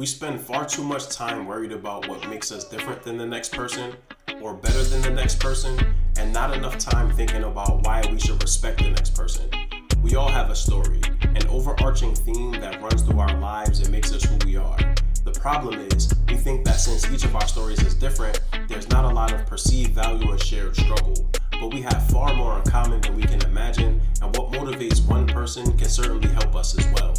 We spend far too much time worried about what makes us different than the next person or better than the next person, and not enough time thinking about why we should respect the next person. We all have a story, an overarching theme that runs through our lives and makes us who we are. The problem is, we think that since each of our stories is different, there's not a lot of perceived value and shared struggle. But we have far more in common than we can imagine, and what motivates one person can certainly help us as well.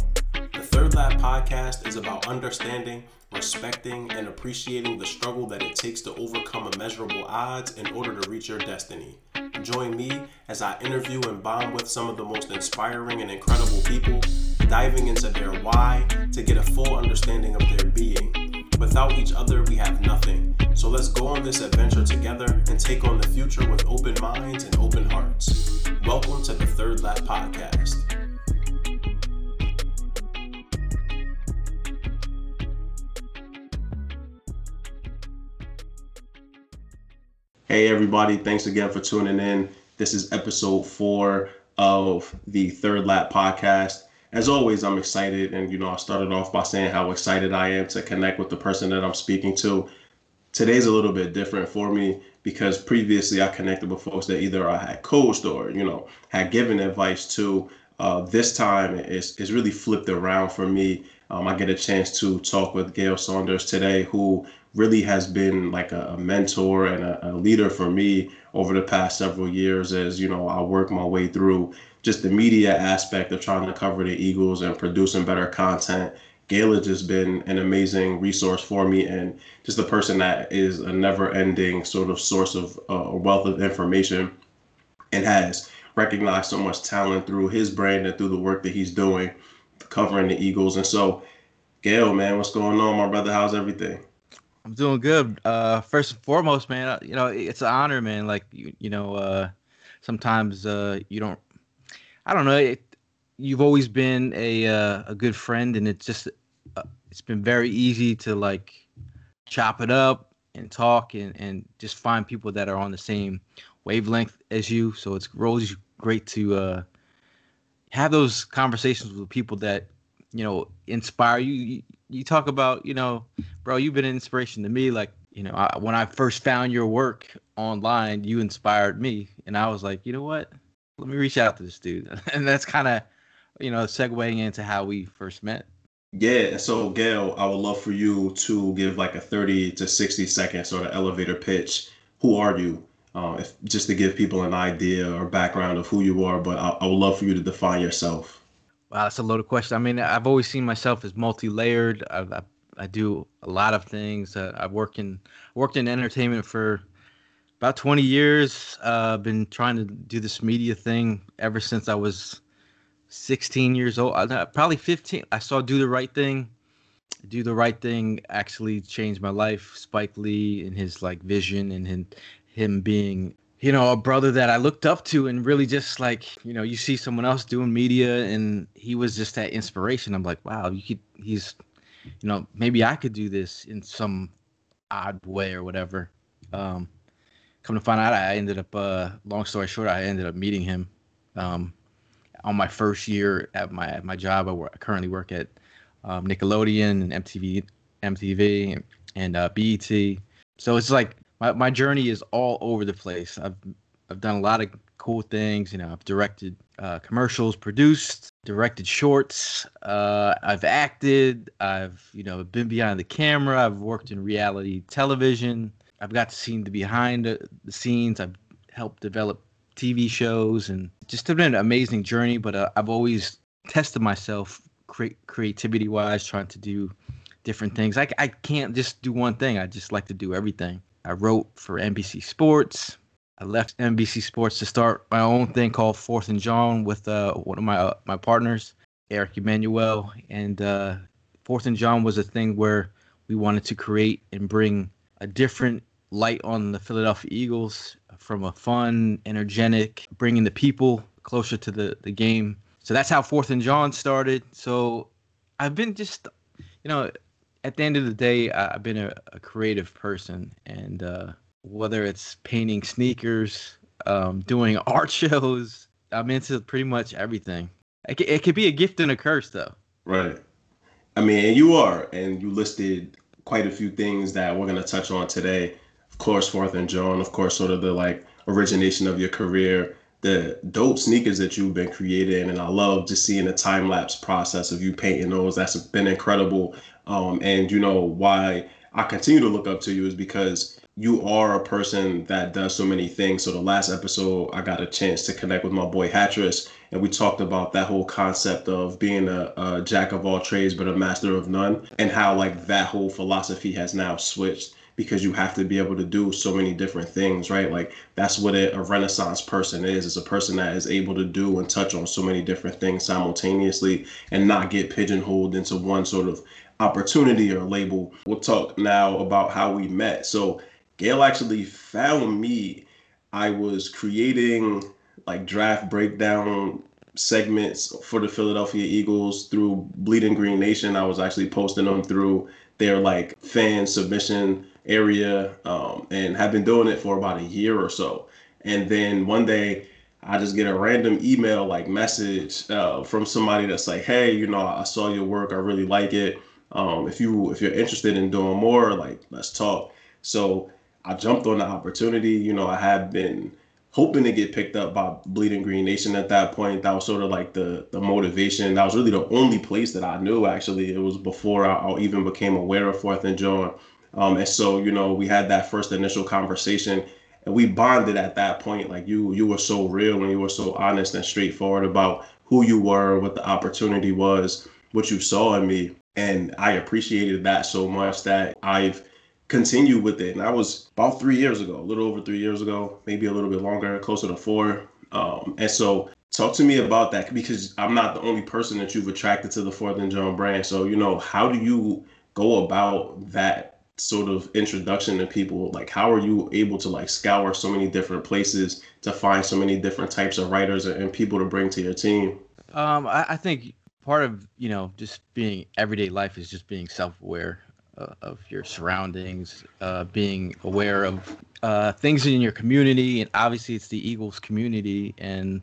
Third Lap podcast is about understanding, respecting, and appreciating the struggle that it takes to overcome immeasurable odds in order to reach your destiny. Join me as I interview and bond with some of the most inspiring and incredible people, diving into their why to get a full understanding of their being. Without each other, we have nothing. So let's go on this adventure together and take on the future with open minds and open hearts. Welcome to the Third Lap Podcast. Hey, everybody. Thanks again for tuning in. This is episode four of the Third Lap podcast. As always, I'm excited. And, you know, I started off by saying how excited I am to connect with the person that I'm speaking to. Today's a little bit different for me because previously I connected with folks that either I had coached or, you know, had given advice to. Uh, this time it's, it's really flipped around for me. Um, I get a chance to talk with Gayle Saunders today, who really has been like a, a mentor and a, a, leader for me over the past several years as you know I work my way through just the media aspect of trying to cover the Eagles and producing better content. Gayle has been an amazing resource for me and just a person that is a never-ending sort of source of uh, wealth of information and has recognized so much talent through his brand and through the work that he's doing covering the Eagles. And so, Gayle, man, what's going on, my brother? How's everything? I'm doing good. Uh, first and foremost, man, uh, you know, it's an honor, man. Like, you, you know, uh, sometimes uh, you don't, I don't know. It, you've always been a uh, a good friend, and it's just, uh, it's been very easy to like chop it up and talk and and just find people that are on the same wavelength as you. So it's always great to uh, have those conversations with people that you know inspire you you talk about, you know, bro, you've been an inspiration to me. Like, you know, I, when I first found your work online, you inspired me, and I was like, you know what? Let me reach out to this dude, and that's kind of, you know, segueing into how we first met. Yeah. So, Gayle, I would love for you to give like a 30 to 60 second sort of elevator pitch. Who are you? Uh, if, just to give people an idea or background of who you are, but I, I would love for you to define yourself. Wow, that's a loaded question. I mean, I've always seen myself as multi-layered. I, I, I do a lot of things. Uh, I've worked in worked in entertainment for about 20 years. Uh, I've been trying to do this media thing ever since I was 16 years old. I, probably 15. I saw Do the Right Thing. Do the Right Thing actually changed my life. Spike Lee and his like vision and him, him being you know, a brother that I looked up to and really just like, you know, you see someone else doing media and he was just that inspiration. I'm like, wow, you could, he's, you know, maybe I could do this in some odd way or whatever. Um, come to find out, I ended up, uh, long story short, I ended up meeting him, um, on my first year at my, at my job. I, work, I currently work at, um, Nickelodeon and MTV, MTV and, and uh, BET. So it's like my, my journey is all over the place. I've I've done a lot of cool things. You know, I've directed uh, commercials, produced, directed shorts. Uh, I've acted. I've you know been behind the camera. I've worked in reality television. I've got to see the behind the, scenes. I've helped develop TV shows and just been an amazing journey. But uh, I've always tested myself cre- creativity wise, trying to do different things. I, I can't just do one thing. I just like to do everything. I wrote for NBC Sports. I left NBC Sports to start my own thing called Fourth and Jawn with uh, one of my uh, my partners, Eric Emanuel. And uh, Fourth and Jawn was a thing where we wanted to create and bring a different light on the Philadelphia Eagles from a fun, energetic, bringing the people closer to the, the game. So that's how Fourth and Jawn started. So I've been just, you know, at the end of the day, I've been a, a creative person, and uh, whether it's painting sneakers, um, doing art shows, I'm into pretty much everything. It, it could be a gift and a curse, though. Right. I mean, you are, and you listed quite a few things that we're going to touch on today. Of course, Fourth and Jawn, of course, sort of the like origination of your career, the dope sneakers that you've been creating, and I love just seeing the time lapse process of you painting those. That's been incredible. Um, and you know why I continue to look up to you is because you are a person that does so many things. So the last episode, I got a chance to connect with my boy Hatris, and we talked about that whole concept of being a, a, jack of all trades but a master of none, and how like that whole philosophy has now switched because you have to be able to do so many different things, right? Like that's what a, a renaissance person is. It's a person that is able to do and touch on so many different things simultaneously and not get pigeonholed into one sort of opportunity or label. We'll talk now about how we met. So Gayle actually found me. I was creating like draft breakdown segments for the Philadelphia Eagles through Bleeding Green Nation. I was actually posting them through their like fan submission area um, and have been doing it for about a year or so. And then one day I just get a random email like message uh, from somebody that's like, hey, you know, I saw your work. I really like it. Um, if you if you're interested in doing more, like let's talk. So I jumped on the opportunity. You know, I had been hoping to get picked up by Bleeding Green Nation at that point. That was sort of like the the motivation. That was really the only place that I knew. Actually, it was before I, I even became aware of Fourth and Jawn. Um, and so, you know, we had that first initial conversation, and we bonded at that point. Like you, you were so real and you were so honest and straightforward about who you were, what the opportunity was, what you saw in me, and I appreciated that so much that I've continued with it. And that was about three years ago, a little over three years ago, maybe a little bit longer, closer to four. Um, and so talk to me about that because I'm not the only person that you've attracted to the Fourth and Jawn brand. So, you know, how do you go about that sort of introduction to people? Like, how are you able to like scour so many different places to find so many different types of writers and people to bring to your team? Um, I, I think part of you know just being everyday life is just being self-aware uh, of your surroundings, uh, being aware of uh, things in your community, and obviously it's the Eagles community and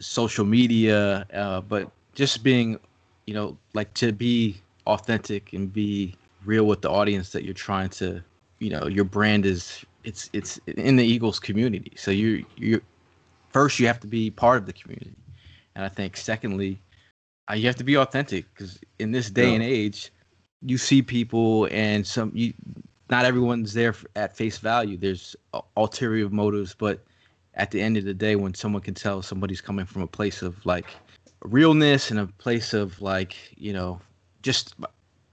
social media, uh, but just being, you know, like to be authentic and be real with the audience that you're trying to, you know, your brand is it's it's in the Eagles community. So you you first you have to be part of the community, and I think secondly, Uh, you have to be authentic because in this day yeah. and age you see people and some you not everyone's there at face value there's uh, ulterior motives but at the end of the day when someone can tell somebody's coming from a place of like realness and a place of like you know just uh,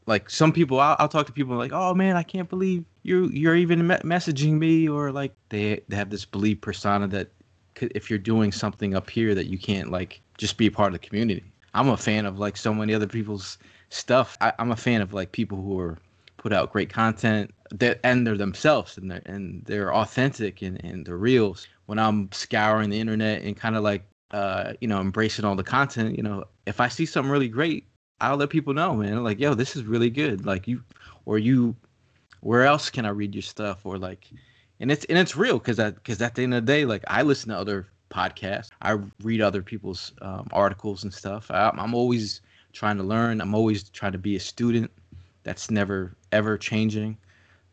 like some people I'll, I'll talk to people like oh man i can't believe you you're even me- messaging me or like they, they have this belief persona that if you're doing something up here that you can't like just be a part of the community i'm a fan of like so many other people's stuff. I, am a fan of like people who are put out great content that and they're themselves and they're and they're authentic and, and they're real. When I'm scouring the internet and kind of like uh, you know, embracing all the content, you know, if I see something really great, I'll let people know, man. Like, yo, this is really good. Like you or you where else can I read your stuff? Or like and it's and it's real because because at the end of the day, like I listen to other podcasts, I read other people's um, articles and stuff. I, I'm always trying to learn. I'm always trying to be a student. That's never ever changing.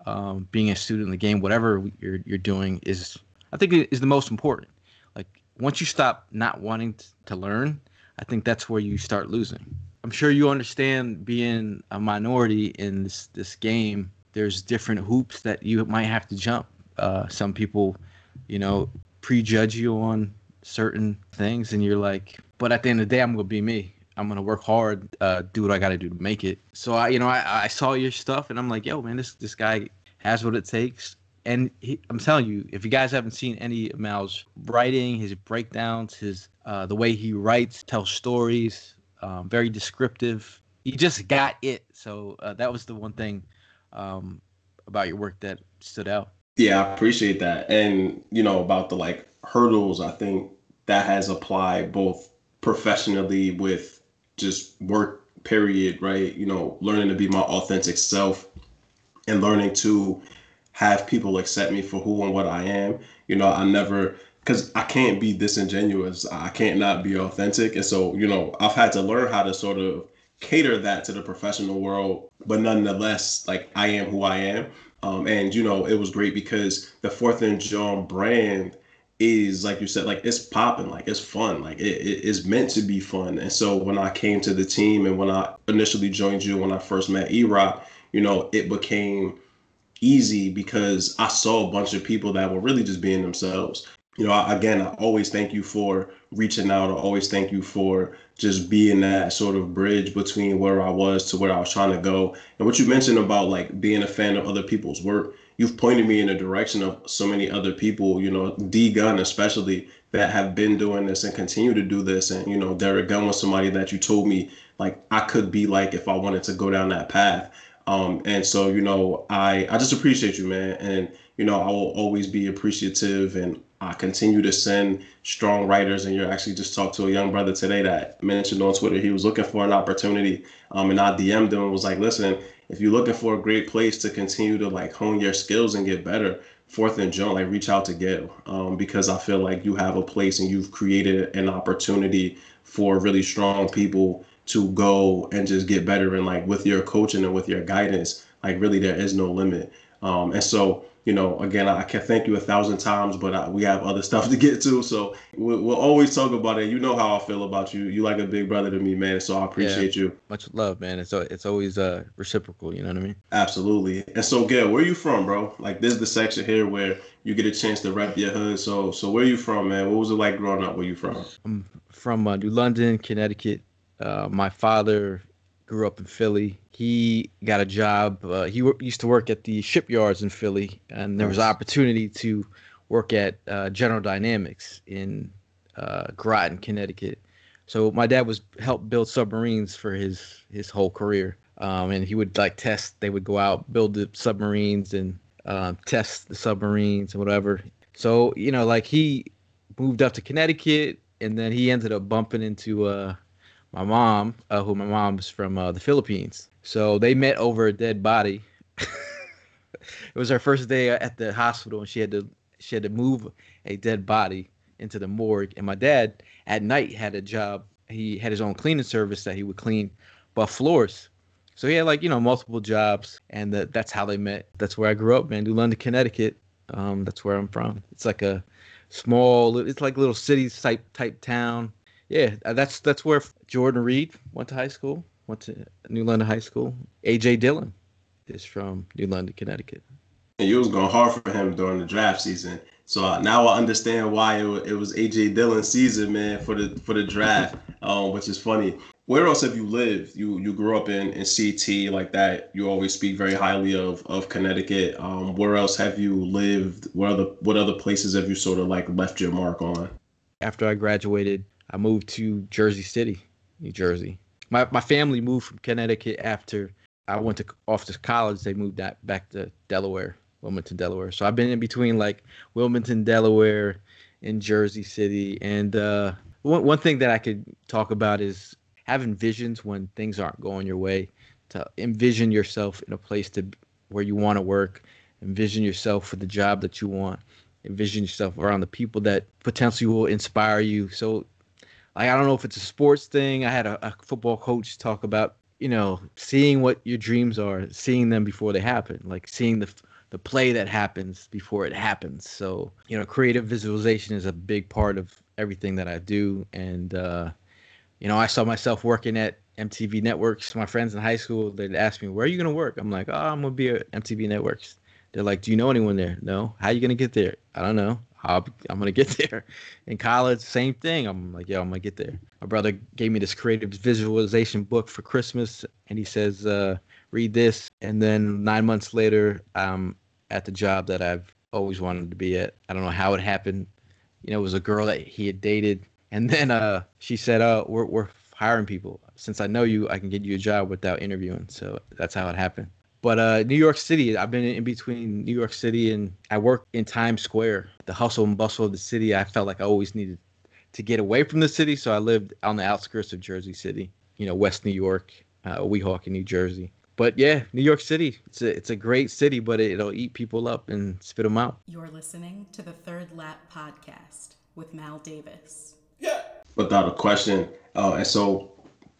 Um, being a student in the game, whatever you're you're doing, is I think is the most important. Like once you stop not wanting to learn, I think that's where you start losing. I'm sure you understand being a minority in this this game. There's different hoops that you might have to jump. Uh, some people, you know, prejudge you on certain things, and you're like, but at the end of the day, I'm gonna be me. I'm gonna work hard, uh, do what I got to do to make it. So I, you know, I, I saw your stuff and I'm like, yo, man, this this guy has what it takes. And he, I'm telling you, if you guys haven't seen any of Mal's writing, his breakdowns, his uh, the way he writes, tells stories, um, very descriptive. He just got it. So uh, that was the one thing um, about your work that stood out. Yeah, I appreciate that. And you know about the like hurdles, I think that has applied both professionally with just work period, right? You know, learning to be my authentic self and learning to have people accept me for who and what I am. You know, I never because I can't be disingenuous. I can't not be authentic. And so, you know, I've had to learn how to sort of cater that to the professional world, but nonetheless, like I am who I am. Um, and you know, it was great because the Fourth and Jawn brand is like you said, like it's popping, like it's fun, like it, it is meant to be fun. And so when I came to the team and when I initially joined you, when I first met E-Rock, you know, it became easy because I saw a bunch of people that were really just being themselves. You know, again, I always thank you for reaching out. I always thank you for just being that sort of bridge between where I was to where I was trying to go. And what you mentioned about like being a fan of other people's work, you've pointed me in the direction of so many other people, you know, D Gun especially that have been doing this and continue to do this. And, you know, Derek Gunn was somebody that you told me like I could be like if I wanted to go down that path. Um, and so, you know, I, I just appreciate you, man. And, you know, I will always be appreciative and I continue to send strong writers. And you're actually just talked to a young brother today that mentioned on Twitter he was looking for an opportunity. Um, and I DM'd him and was like, listen, if you're looking for a great place to continue to like hone your skills and get better, Fourth and Jawn, like reach out to Gayle um, because I feel like you have a place and you've created an opportunity for really strong people to go and just get better and like with your coaching and with your guidance like really there is no limit um, and so you know again i can thank you a thousand times but I, we have other stuff to get to. So we'll, we'll, always talk about it. You know how i feel about you. You like a big brother to me man. So i appreciate yeah, you. Much love man. It's, it's always uh reciprocal. You know what i mean? Absolutely. And so gayle where you from bro? Like this is the section here where you get a chance to rep your hood. So so where you from man? What was it like growing up where you from? I'm from uh, new london connecticut. Uh, my father grew up in Philly. He got a job. Uh, he w- used to work at the shipyards in Philly, and there was opportunity to work at uh, General Dynamics in uh, Groton, Connecticut. So my dad was helped build submarines for his his whole career, um, and he would like test. They would go out build the submarines and uh, test the submarines and whatever. So you know, like he moved up to Connecticut, and then he ended up bumping into uh, my mom, uh, who my mom's from uh, the Philippines. So they met over a dead body. it was her first day at the hospital, and she had to she had to move a dead body into the morgue. And my dad at night had a job. He had his own cleaning service that he would clean buff floors. So he had like you know multiple jobs, and the, that's how they met. That's where I grew up, man. New London, Connecticut. Um, that's where I'm from. It's like a small. It's like little city type type town yeah, uh, that's that's where Jordan Reed went to high school. Went to New London High School. AJ Dillon is from New London, Connecticut. And you was going hard for him during the draft season. So uh, now I understand why it, it was AJ Dillon's season, man, for the for the draft, um, which is funny. Where else have you lived? You you grew up in, in CT like that. You always speak very highly of of Connecticut. Um, where else have you lived? What other what other places have you sort of like left your mark on? After I graduated I moved to Jersey City, New Jersey. My my family moved from Connecticut after I went to off to college. They moved that back to Delaware, Wilmington, Delaware. So I've been in between like Wilmington, Delaware, and Jersey City. And uh, one one thing that I could talk about is having visions when things aren't going your way. To envision yourself in a place to where you want to work, envision yourself for the job that you want, envision yourself around the people that potentially will inspire you. So like I don't know if it's a sports thing. I had a, a football coach talk about you know seeing what your dreams are, seeing them before they happen, like seeing the the play that happens before it happens. So you know, creative visualization is a big part of everything that I do, and uh, you know, I saw myself working at MTV Networks. My friends in high school, they'd ask me, "Where are you gonna work?" I'm like, "Oh, I'm gonna be at MTV Networks." They're like, "Do you know anyone there?" No. How are you gonna get there? I don't know. I am gonna get there. In college, same thing. I'm like, yo, I'm gonna get there. My brother gave me this creative visualization book for Christmas, and he says, uh, read this. And then nine months later, I'm at the job that I've always wanted to be at. I don't know how it happened. You know, it was a girl that he had dated, and then uh, she said, "Oh, we're we're hiring people. Since I know you, I can get you a job without interviewing." So that's how it happened. But uh, New York City, I've been in between New York City and I work in Times Square, the hustle and bustle of the city. I felt like I always needed to get away from the city, so I lived on the outskirts of Jersey City, you know, West New York, uh, Weehawken, New Jersey. But yeah, New York City, it's a, it's a great city, but it, it'll eat people up and spit them out. You're listening to the Third Lap Podcast with Mal Davis. Yeah. Without a question. Uh, and so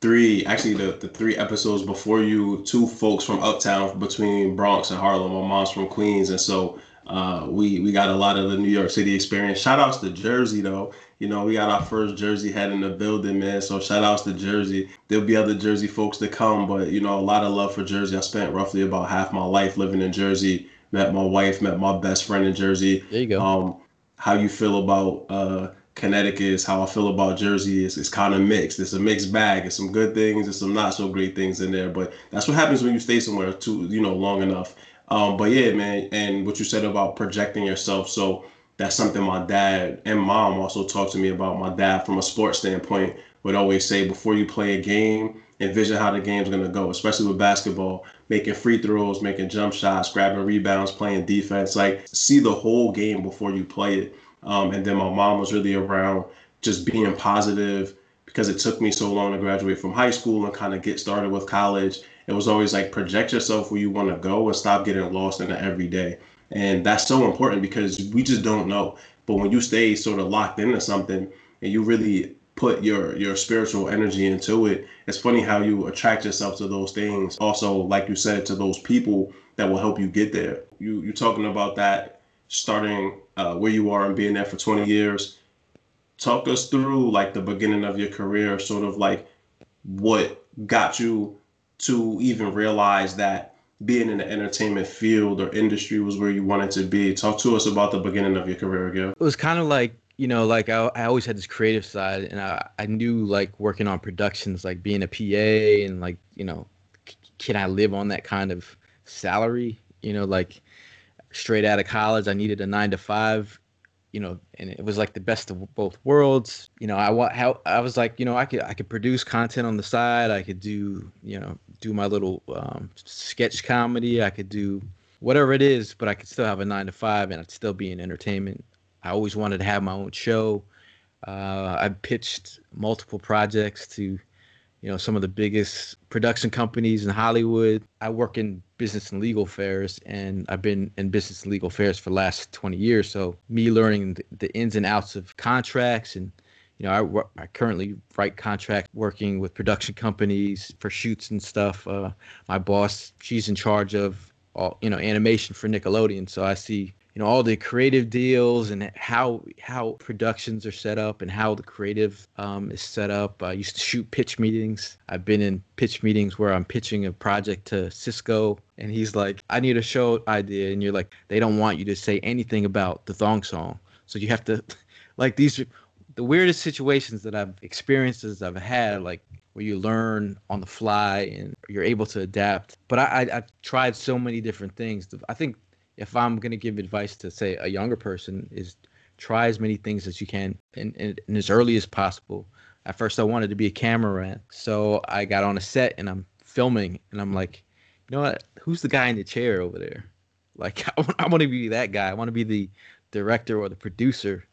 three, actually the, the three episodes before you, two folks from Uptown between Bronx and Harlem. My mom's from Queens, and so uh, we we got a lot of the New York City experience. Shout outs to Jersey though. You know, we got our first Jersey head in the building, man. So shout outs to Jersey. There'll be other Jersey folks to come, but you know, a lot of love for Jersey. I spent roughly about half my life living in Jersey. Met my wife, met my best friend in Jersey. There you go. Um, how you feel about uh, Connecticut is how I feel about Jersey. Is it's kind of mixed. It's a mixed bag. It's some good things. It's some not so great things in there. But that's what happens when you stay somewhere too, you know, long enough. Um, but yeah, man, and what you said about projecting yourself. So that's something my dad and mom also talked to me about. My dad, from a sports standpoint, would always say before you play a game, envision how the game's gonna go, especially with basketball, making free throws, making jump shots, grabbing rebounds, playing defense. Like see the whole game before you play it. Um, and then my mom was really around just being positive because it took me so long to graduate from high school and kind of get started with college it was always like project yourself where you want to go and stop getting lost in the everyday. And that's so important because we just don't know. But when you stay sort of locked into something and you really put your your spiritual energy into it, it's funny how you attract yourself to those things. Also, like you said, to those people that will help you get there. You you're talking about that starting uh, where you are and being there for 20 years. Talk us through like the beginning of your career, sort of like what got you to even realize that being in the entertainment field or industry was where you wanted to be. Talk to us about the beginning of your career, Gil. It was kind of like, you know, like I, I always had this creative side and I, I knew like working on productions, like being a PA and like, you know, c- can I live on that kind of salary? You know, like straight out of college, I needed a nine to five you know, and it was like the best of both worlds. You know, I how I was like, you know, I could I could produce content on the side. I could do, you know, do my little um, sketch comedy. I could do whatever it is, but I could still have a nine to five, and I'd still be in entertainment. I always wanted to have my own show. Uh, I pitched multiple projects to you know some of the biggest production companies in Hollywood. I work in business and legal affairs, and I've been in business and legal affairs for the last 20 years. So me learning the, the ins and outs of contracts, and you know, I, I currently write contracts working with production companies for shoots and stuff. Uh, my boss, she's in charge of all you know animation for Nickelodeon, so I see you know all the creative deals and how how productions are set up and how the creative um, is set up. I used to shoot pitch meetings. I've been in pitch meetings where I'm pitching a project to Sisqó, and he's like, "I need a show idea," and you're like, "They don't want you to say anything about the thong song, so you have to." like these the weirdest situations that I've experienced I've had, like where you learn on the fly and you're able to adapt. But I, I, I've tried so many different things. I think if I'm gonna give advice to say a younger person is try as many things as you can and, and, and as early as possible. At first, I wanted to be a cameraman, so I got on a set and I'm filming, and I'm like, you know what? Who's the guy in the chair over there? Like, I want, I want to be that guy. I want to be the director or the producer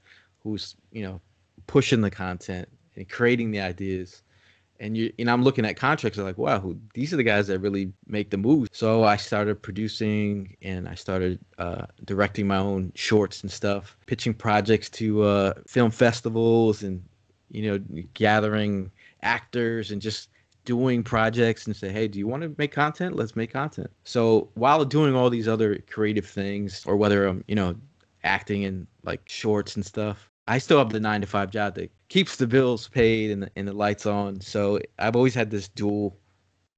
who's you know pushing the content and creating the ideas and you and I'm looking at contracts. I'm like, wow, who, these are the guys that really make the moves. So I started producing and I started uh, directing my own shorts and stuff, pitching projects to uh, film festivals, and you know, gathering actors and just doing projects and say, hey, do you want to make content? Let's make content. So while doing all these other creative things, or whether I'm, you know, acting in like shorts and stuff, I still have the nine to five job that keeps the bills paid and the, and the lights on. So I've always had this dual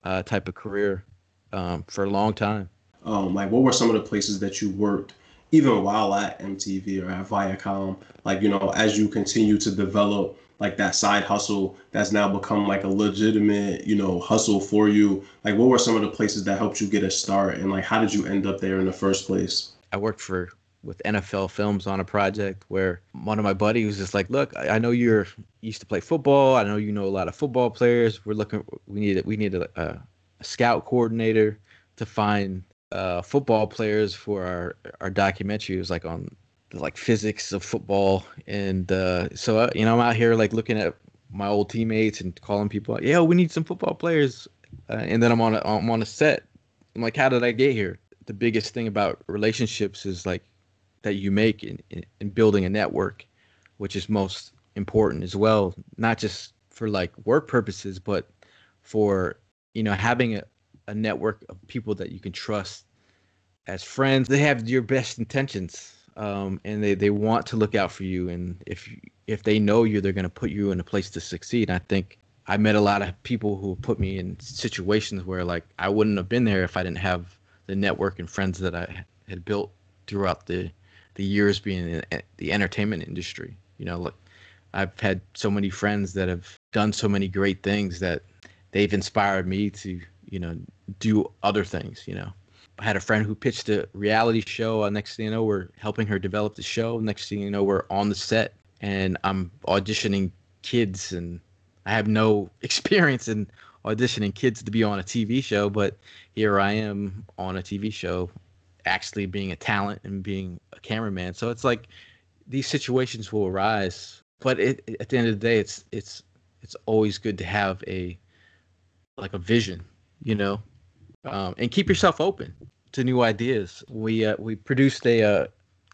uh, type of career um, for a long time. Um, like, what were some of the places that you worked, even while at MTV or at Viacom? Like, you know, as you continue to develop like that side hustle that's now become like a legitimate, you know, hustle for you. Like, what were some of the places that helped you get a start, and like, how did you end up there in the first place? I worked for with NFL Films on a project where one of my buddies was just like, "Look, I know you're used to play football. I know you know a lot of football players. We're looking. We need we need a, a, a scout coordinator to find uh, football players for our our documentary. It was like on the like physics of football, and uh, so uh, you know I'm out here like looking at my old teammates and calling people. Yeah, we need some football players, uh, and then I'm on a, I'm on a set. I'm like, how did I get here? The biggest thing about relationships is like that you make in, in, in building a network, which is most important as well, not just for like work purposes, but for you know having a, a network of people that you can trust as friends. They have your best intentions, um, and they, they want to look out for you. And if if they know you, they're going to put you in a place to succeed. I think I met a lot of people who put me in situations where like I wouldn't have been there if I didn't have the network and friends that I had built throughout the the years being in the entertainment industry. You know, like I've had so many friends that have done so many great things that they've inspired me to, you know, do other things, you know. I had a friend who pitched a reality show. Uh, next thing you know, we're helping her develop the show. Next thing you know, we're on the set and I'm auditioning kids and I have no experience in auditioning kids to be on a TV show, but here I am on a TV show actually being a talent and being a cameraman. So it's like these situations will arise, but it, at the end of the day, it's it's it's always good to have a like a vision, you know, um, and keep yourself open to new ideas. We uh, we produced a uh,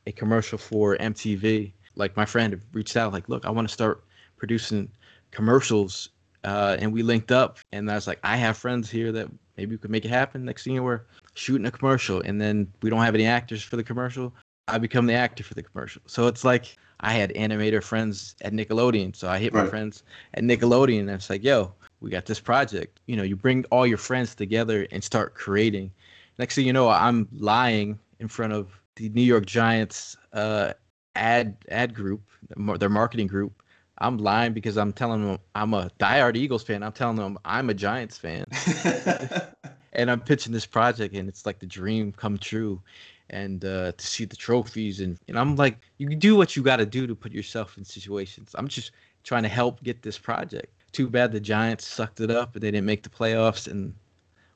a commercial for MTV. Like my friend reached out, like, look, I want to start producing commercials, uh, and we linked up. And I was like, I have friends here that maybe we could make it happen. Next thing you know, we're shooting a commercial, and then we don't have any actors for the commercial. I become the actor for the commercial. So it's like I had animator friends at Nickelodeon, so I hit right. my friends at Nickelodeon, and it's like, yo, we got this project. You know, you bring all your friends together and start creating. Next thing you know, I'm lying in front of the New York Giants uh, ad ad group, their marketing group. I'm lying because I'm telling them I'm a diehard Eagles fan. I'm telling them I'm a Giants fan. and I'm pitching this project, and it's like the dream come true. And uh, to see the trophies, and, and I'm like, you do what you got to do to put yourself in situations. I'm just trying to help get this project. Too bad the Giants sucked it up, and they didn't make the playoffs, and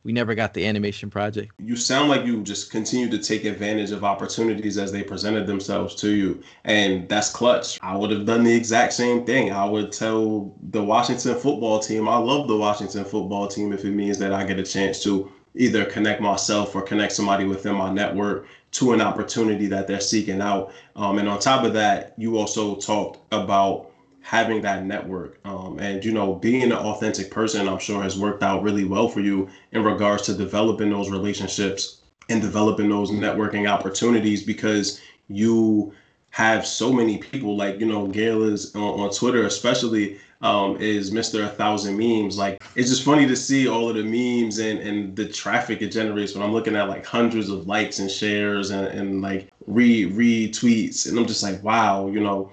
we never got the animation project. You sound like you just continue to take advantage of opportunities as they presented themselves to you. And that's clutch. I would have done the exact same thing. I would tell the Washington football team, I love the Washington football team if it means that I get a chance to either connect myself or connect somebody within my network to an opportunity that they're seeking out. Um, and on top of that, you also talked about having that network um, and you know being an authentic person i'm sure has worked out really well for you in regards to developing those relationships and developing those networking opportunities because you have so many people like you know gayle is on, on twitter especially um, is mr a thousand memes. Like it's just funny to see all of the memes and, and the traffic it generates when i'm looking at like hundreds of likes and shares and, and like re retweets. And i'm just like wow you know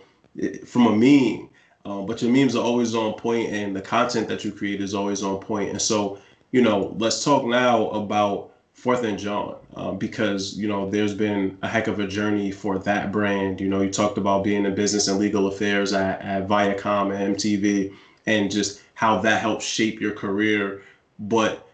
from a meme um, but your memes are always on point, and the content that you create is always on point. And so, you know, let's talk now about Fourth and Jawn um, because you know there's been a heck of a journey for that brand. You know, you talked about being in business and legal affairs at, at Viacom and MTV, and just how that helped shape your career. But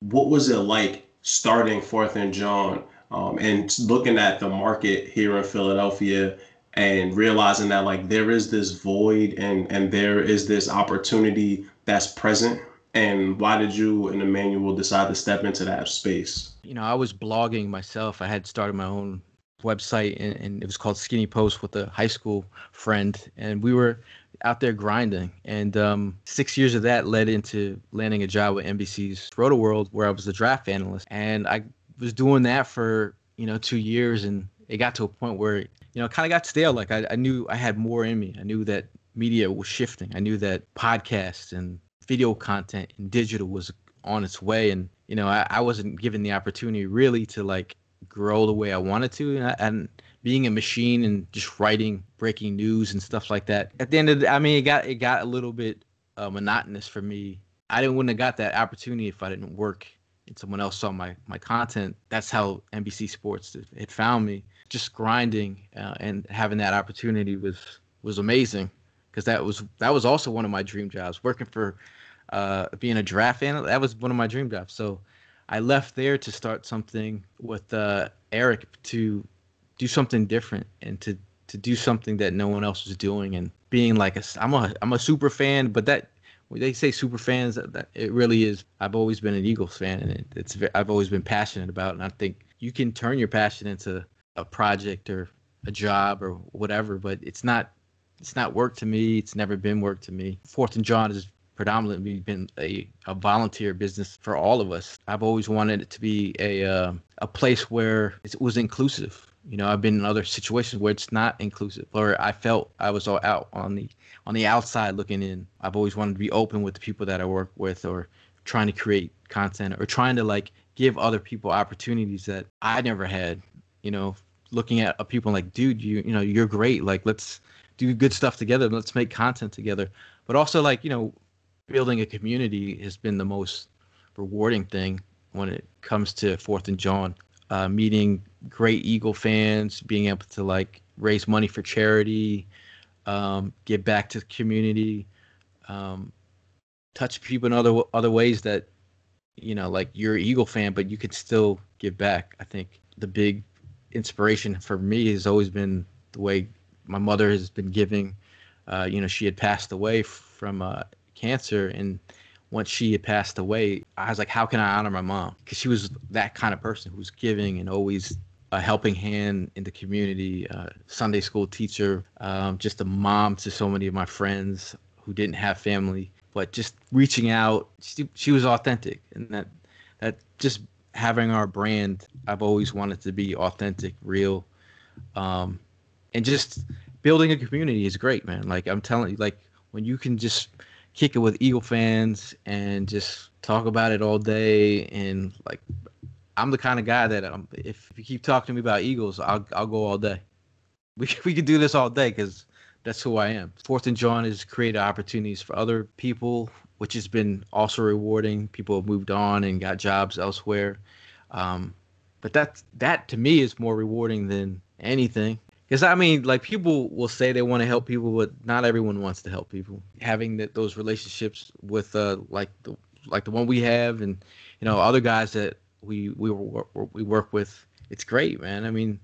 what was it like starting Fourth and Jawn um, and looking at the market here in Philadelphia and realizing that like there is this void and and there is this opportunity that's present and why did you and Emmanuel decide to step into that space? You know, I was blogging myself. I had started my own website and, and, it was called Skinny Post with a high school friend. And we were out there grinding. And um, six years of that led into landing a job with NBC's Rotoworld where I was the draft analyst. And I was doing that for, you know, two years and it got to a point where you know, kind of got stale. Like I, I knew I had more in me. I knew that media was shifting. I knew that podcasts and video content and digital was on its way. And, you know, I, I wasn't given the opportunity really to like grow the way I wanted to. And, I, and being a machine and just writing breaking news and stuff like that. At the end of the, I mean, it got, it got a little bit uh, monotonous for me. I didn't wouldn't have got that opportunity if I didn't work and someone else saw my my content. That's how NBC Sports it found me just grinding uh, and having that opportunity was was amazing because that was that was also one of my dream jobs. Working for uh, being a draft analyst that was one of my dream jobs. So i left there to start something with uh, eric to do something different and to to do something that no one else was doing and being like a i'm a i'm a super fan but that they say super fans that, that it really is i've always been an eagles fan and it, it's i've always been passionate about and i think you can turn your passion into a project or a job or whatever, but it's not it's not work to me. It's never been work to me. Fourth and Jawn has predominantly been a, a volunteer business for all of us. I've always wanted it to be a uh, a place where it was inclusive. You know, I've been in other situations where it's not inclusive, or I felt I was all out on the on the outside looking in. I've always wanted to be open with the people that I work with, or trying to create content, or trying to like give other people opportunities that I never had. You know, looking at a people like, dude, you you know, you're great. Like, let's do good stuff together. Let's make content together. But also, like, you know, building a community has been the most rewarding thing when it comes to Fourth and Jawn. Uh, meeting great Eagle fans, being able to like raise money for charity, um, give back to the community, um, touch people in other other ways that you know, like you're an Eagle fan, but you could still give back. I think the big inspiration for me has always been the way my mother has been giving. Uh, you know, she had passed away from uh, cancer, and once she had passed away, I was like, how can I honor my mom? Because she was that kind of person who was giving and always a helping hand in the community, uh, Sunday school teacher, um, just a mom to so many of my friends who didn't have family, but just reaching out. She, she was authentic, and that that just having our brand, I've always wanted to be authentic, real, um, and just building a community is great, man. Like I'm telling you, like when you can just kick it with Eagle fans and just talk about it all day and like I'm the kind of guy that um, if you keep talking to me about Eagles, I'll I'll go all day. We we could do this all day because that's who I am. Fourth and Jawn has created opportunities for other people, which has been also rewarding. People have moved on and got jobs elsewhere. Um, but that that to me is more rewarding than anything. Because I mean, like people will say they want to help people, but not everyone wants to help people. Having that those relationships with uh like the like the one we have, and you know other guys that we we we work with, it's great, man. I mean,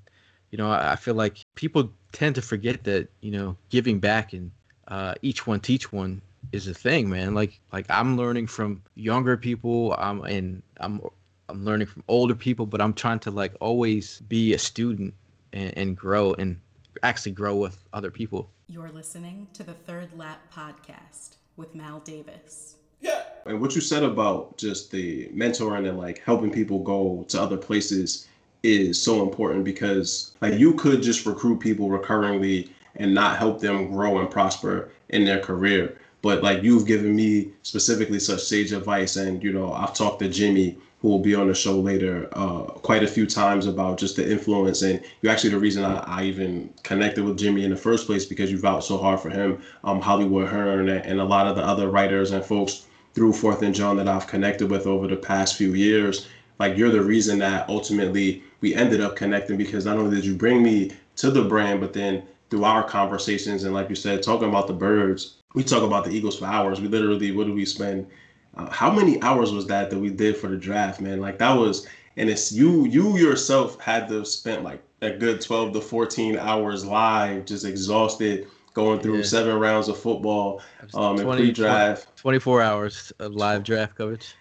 you know, I, I feel like people tend to forget that you know giving back and uh, each one teach one is a thing, man. Like like I'm learning from younger people, I'm and I'm I'm learning from older people, but I'm trying to like always be a student and, and grow and actually grow with other people. You're listening to the Third Lap Podcast with Mal Davis. Yeah. And what you said about just the mentoring and like helping people go to other places is so important because like you could just recruit people recurringly and not help them grow and prosper in their career. But like you've given me specifically such sage advice, and you know I've talked to Jimmy who will be on the show later uh, quite a few times about just the influence. And you're actually the reason I, I, even connected with Jimmy in the first place because you vouched so hard for him, um, Hollywood Hearn, and, and a lot of the other writers and folks through Fourth and Jawn that I've connected with over the past few years. Like you're the reason that ultimately we ended up connecting because not only did you bring me to the brand, but then through our conversations and like you said, talking about the birds, we talk about the Eagles for hours. We literally, what did we spend? uh, how many hours was that that we did for the draft, man? Like that was, and it's you you yourself had to spend like a good 12 to 14 hours live, just exhausted, going through yeah. seven rounds of football um, 20, and pre-draft. 24 hours of live draft coverage.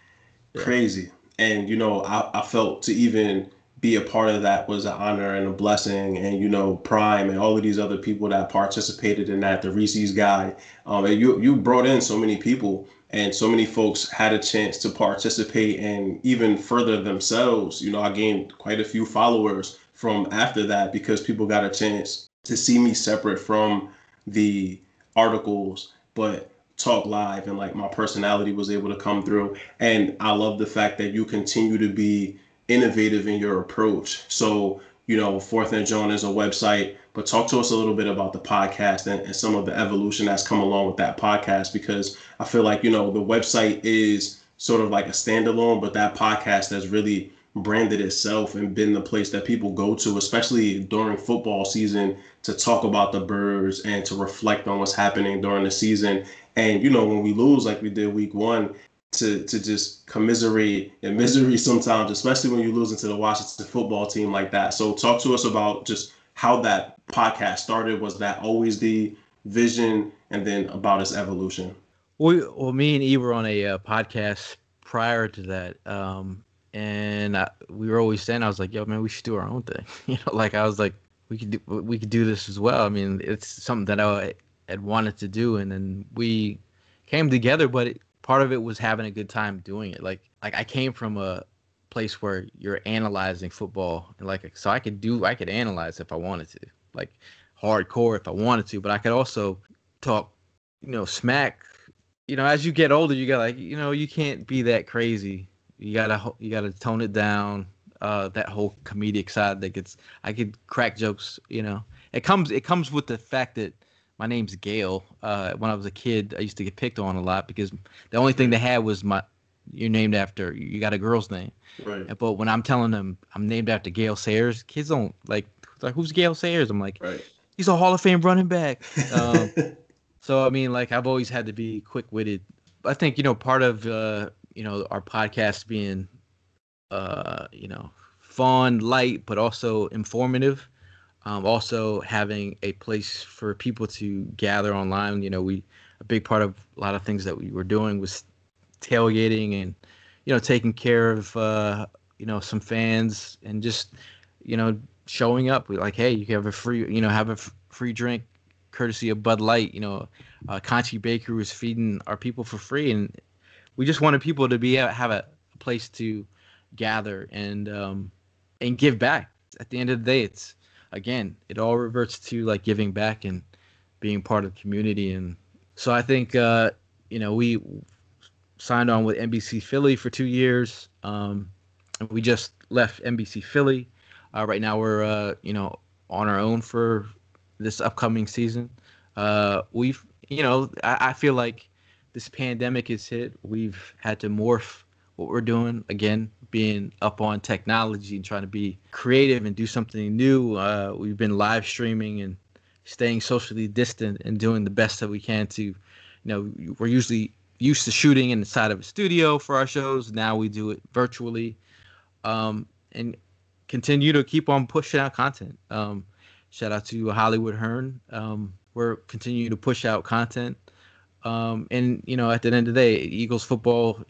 Yeah. Crazy. And, you know, I, I felt to even be a part of that was an honor and a blessing. And, you know, Prime and all of these other people that participated in that, the Reese's guy. Um, and you, you brought in so many people and so many folks had a chance to participate and even further themselves. You know, I gained quite a few followers from after that because people got a chance to see me separate from the articles, but talk live and like my personality was able to come through. And I love the fact that you continue to be innovative in your approach. So, you know, Fourth and Jawn is a website but talk to us a little bit about the podcast and, and, some of the evolution that's come along with that podcast because I feel like, you know, the website is sort of like a standalone, but that podcast has really branded itself and been the place that people go to, especially during football season, to talk about the birds and to reflect on what's happening during the season. And, you know, when we lose like we did week one, to to just commiserate and misery sometimes, especially when you lose to the Washington football team like that. So talk to us about just how that podcast started? Was that always the vision, and then about its evolution? Well, well me and E were on a uh, podcast prior to that, um, and I, we were always saying, I was like, "Yo, man, we should do our own thing." You know, like I was like, we could do, we could do this as well. I mean, it's something that I had wanted to do, and then we came together, but it, part of it was having a good time doing it. Like like I came from a place where you're analyzing football and like so I could do I could analyze if I wanted to. Like hardcore if I wanted to, but I could also talk, you know, smack. You know, as you get older, you got like, you know, you can't be that crazy. You gotta you gotta tone it down. Uh, that whole comedic side that gets I could crack jokes. You know, it comes it comes with the fact that my name's Gayle. Uh, when I was a kid, I used to get picked on a lot because the only thing they had was my you're named after you got a girl's name. Right. But when I'm telling them I'm named after Gale Sayers, kids don't like like who's Gale Sayers? I'm like, Right. he's a Hall of Fame running back. Um, so I mean, like I've always had to be quick witted. I think you know part of uh, you know our podcast being uh, you know fun, light, but also informative. Um, also having a place for people to gather online. You know, we a big part of a lot of things that we were doing was tailgating and you know taking care of uh, you know some fans and just you know showing up. We like, hey, you can have a free you know have a f- free drink courtesy of Bud Light. You know, uh, Conchi Bakery was feeding our people for free, and we just wanted people to be have a, a place to gather and um, and give back. At the end of the day, it's again, it all reverts to like giving back and being part of the community. And so I think uh, you know we signed on with NBC Philly for two years. Um, and we just left NBC Philly. Uh, right now we're uh, you know on our own for this upcoming season. Uh, we've you know I, I feel like this pandemic has hit. We've had to morph what we're doing again being up on technology and trying to be creative and do something new. Uh, we've been live streaming and staying socially distant and doing the best that we can to you know we're usually used to shooting inside of a studio for our shows. Now we do it virtually um, and continue to keep on pushing out content. Um, shout out to hollywood hearn. Um, we're continuing to push out content. Um, and you know at the end of the day eagles football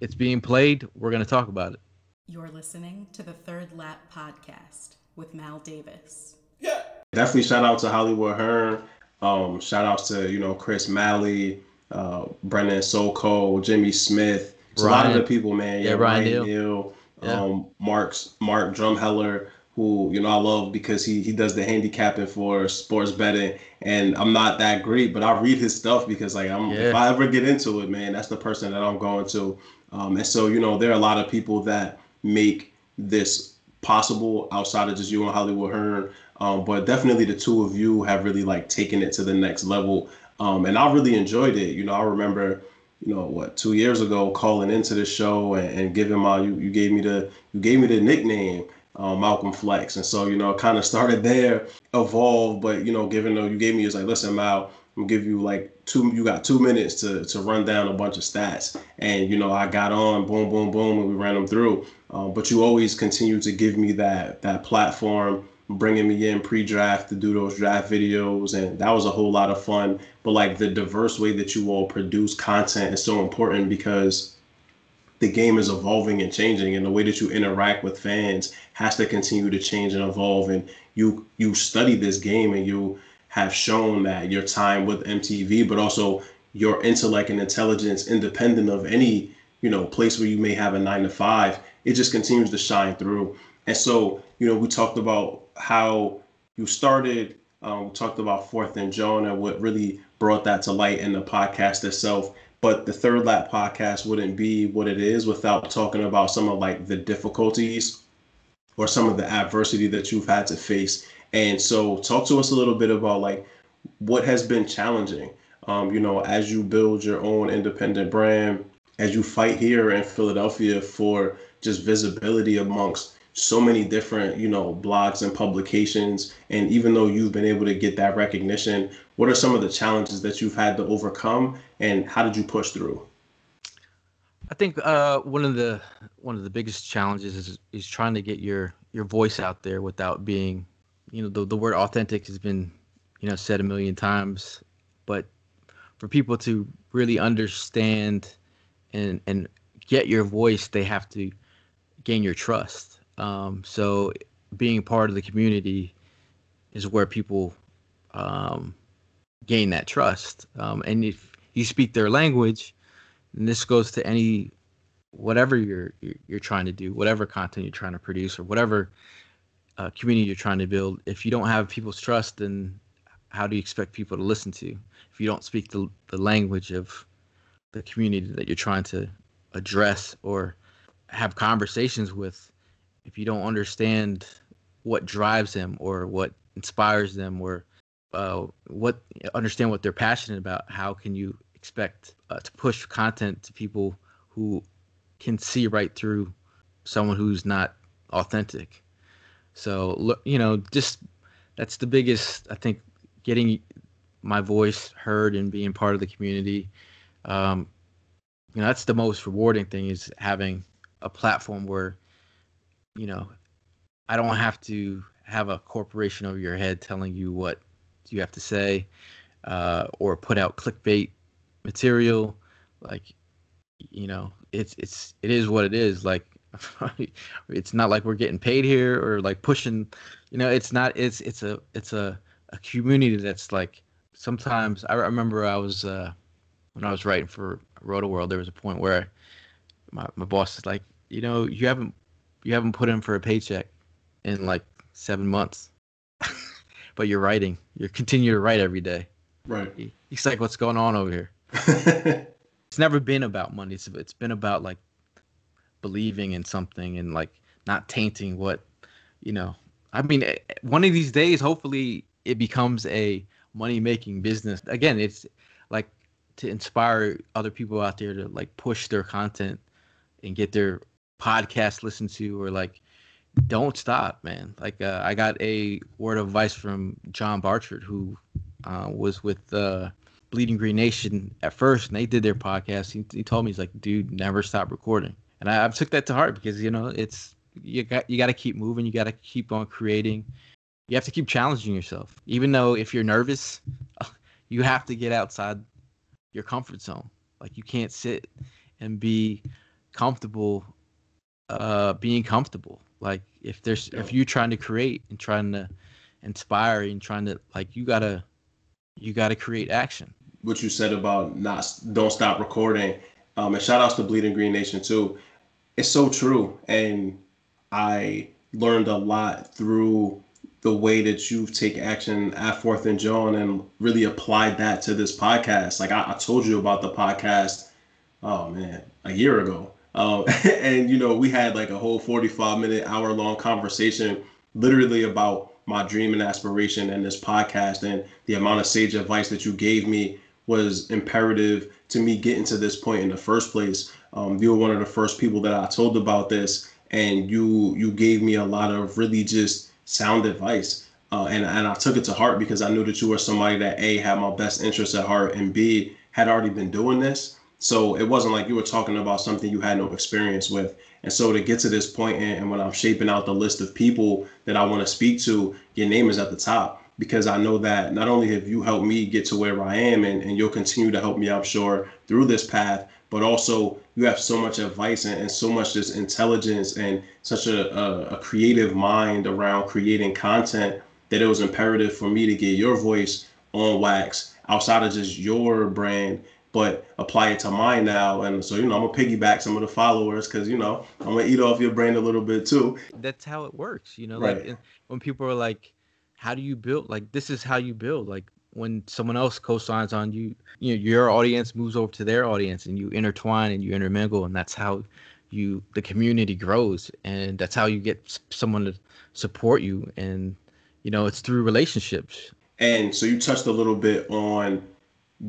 it's being played. We're going to talk about it. You're listening to the Third Lap Podcast with Mal Davis. Yeah. Definitely shout out to Hollywood Hearn. Um, shout outs to, you know, Chris Malley, uh, Brendan Soko, Jimmy Smith. It's a lot of the people, man. Yeah, Ryan Neal. Neal, Yeah. um, Mark's Mark Drumheller, who, you know, I love because he he does the handicapping for sports betting. And I'm not that great, but I read his stuff because like I'm if I ever get into it, man, that's the person that I'm going to. Um, and so, you know, there are a lot of people that make this possible outside of just you and Hollywood Hearn. Um, but definitely the two of you have really like taken it to the next level. Um, and I really enjoyed it. You know, I remember, you know, what, two years ago calling into the show and, and giving my you, you gave me the you gave me the nickname uh, Malcolm Flex. And so, you know, kind of started there, evolved, but you know, given though you gave me is like, listen, Mal, I'm give you like two you got two minutes to to run down a bunch of stats. And you know, I got on, boom, boom, boom, and we ran them through. Um, but you always continue to give me that that platform, bringing me in pre-draft to do those draft videos, and that was a whole lot of fun. But like the diverse way that you all produce content is so important because the game is evolving and changing and the way that you interact with fans has to continue to change and evolve and you you study this game and you have shown that your time with NBC but also your intellect and intelligence independent of any you know place where you may have a 9 to 5 it just continues to shine through. And so you know we talked about how you started um, we talked about fourth and Jawn and what really brought that to light in the podcast itself. But the third lap podcast wouldn't be what it is without talking about some of like the difficulties or some of the adversity that you've had to face and so talk to us a little bit about like what has been challenging um, you know as you build your own independent brand as you fight here in philadelphia for just visibility amongst so many different you know blogs and publications. And even though you've been able to get that recognition what are some of the challenges that you've had to overcome and how did you push through? I think uh, one of the one of the biggest challenges is is trying to get your your voice out there without being, you know, the the word authentic has been, you know, said a million times, but for people to really understand and and get your voice, they have to gain your trust. Um, so being part of the community is where people um, gain that trust. Um, and if you speak their language, and this goes to any whatever you're you're trying to do, whatever content you're trying to produce, or whatever uh, community you're trying to build. If you don't have people's trust, then how do you expect people to listen to you if you don't speak the the language of the community that you're trying to address or have conversations with? If you don't understand what drives them or what inspires them or uh, what understand what they're passionate about, how can you expect uh, to push content to people who can see right through someone who's not authentic. So you know, just that's the biggest I think getting my voice heard and being part of the community. Um, you know, that's the most rewarding thing is having a platform where, you know, I don't have to have a corporation over your head telling you what you have to say, uh, or put out clickbait material. Like, you know, it's it's it is what it is. Like, it's not like we're getting paid here or like pushing. You know, it's not. It's it's a it's a a community that's like sometimes I remember I was uh, when I was writing for Rotoworld, there was a point where my, my boss is like, you know, you haven't you haven't put in for a paycheck in like seven months, but you're writing. You're continue to write every day. Right. He's like, what's going on over here? it's never been about money. It's it's been about like believing in something and like not tainting what you know. I mean, eh, one of these days, hopefully, it becomes a money making business. Again, it's like to inspire other people out there to like push their content and get their podcast listened to or like don't stop, man. Like uh, I got a word of advice from John Barchard, who uh, was with uh, Bleeding Green Nation at first, and they did their podcast. He, he told me he's like, dude, never stop recording, and I, I took that to heart because you know it's you got you got to keep moving, you got to keep on creating, you have to keep challenging yourself. Even though if you're nervous, you have to get outside your comfort zone. Like you can't sit and be comfortable uh being comfortable. Like if there's if you're trying to create and trying to inspire and trying to like you got to you got to create action. What you said about not don't stop recording um and shout outs to Bleeding Green Nation too. It's so true and I learned a lot through the way that you've taken action at Fourth and Jawn and really applied that to this podcast. Like I, I told you about the podcast, oh man, a year ago. Um, and you know, we had like a whole 45 minute, hour long conversation literally about my dream and aspiration and this podcast and the amount of sage advice that you gave me was imperative to me getting to this point in the first place. Um, you were one of the first people that I told about this, and you you gave me a lot of really just sound advice. Uh, and, and I took it to heart because I knew that you were somebody that A, had my best interests at heart, and B, had already been doing this. So it wasn't like you were talking about something you had no experience with. And so to get to this point, and, and when I'm shaping out the list of people that I want to speak to, your name is at the top because I know that not only have you helped me get to where I am, and, and you'll continue to help me, I'm sure, through this path, but also you have so much advice and, and so much just intelligence and such a, a, a, creative mind around creating content that it was imperative for me to get your voice on wax outside of just your brand but apply it to mine now and so you know i'm gonna piggyback some of the followers because you know i'm gonna eat off your brand a little bit too that's how it works you know right. like when people are like how do you build like this is how you build like when someone else co-signs on you, you know, your audience moves over to their audience and you intertwine and you intermingle and that's how you the community grows and that's how you get someone to support you and you know it's through relationships. And so you touched a little bit on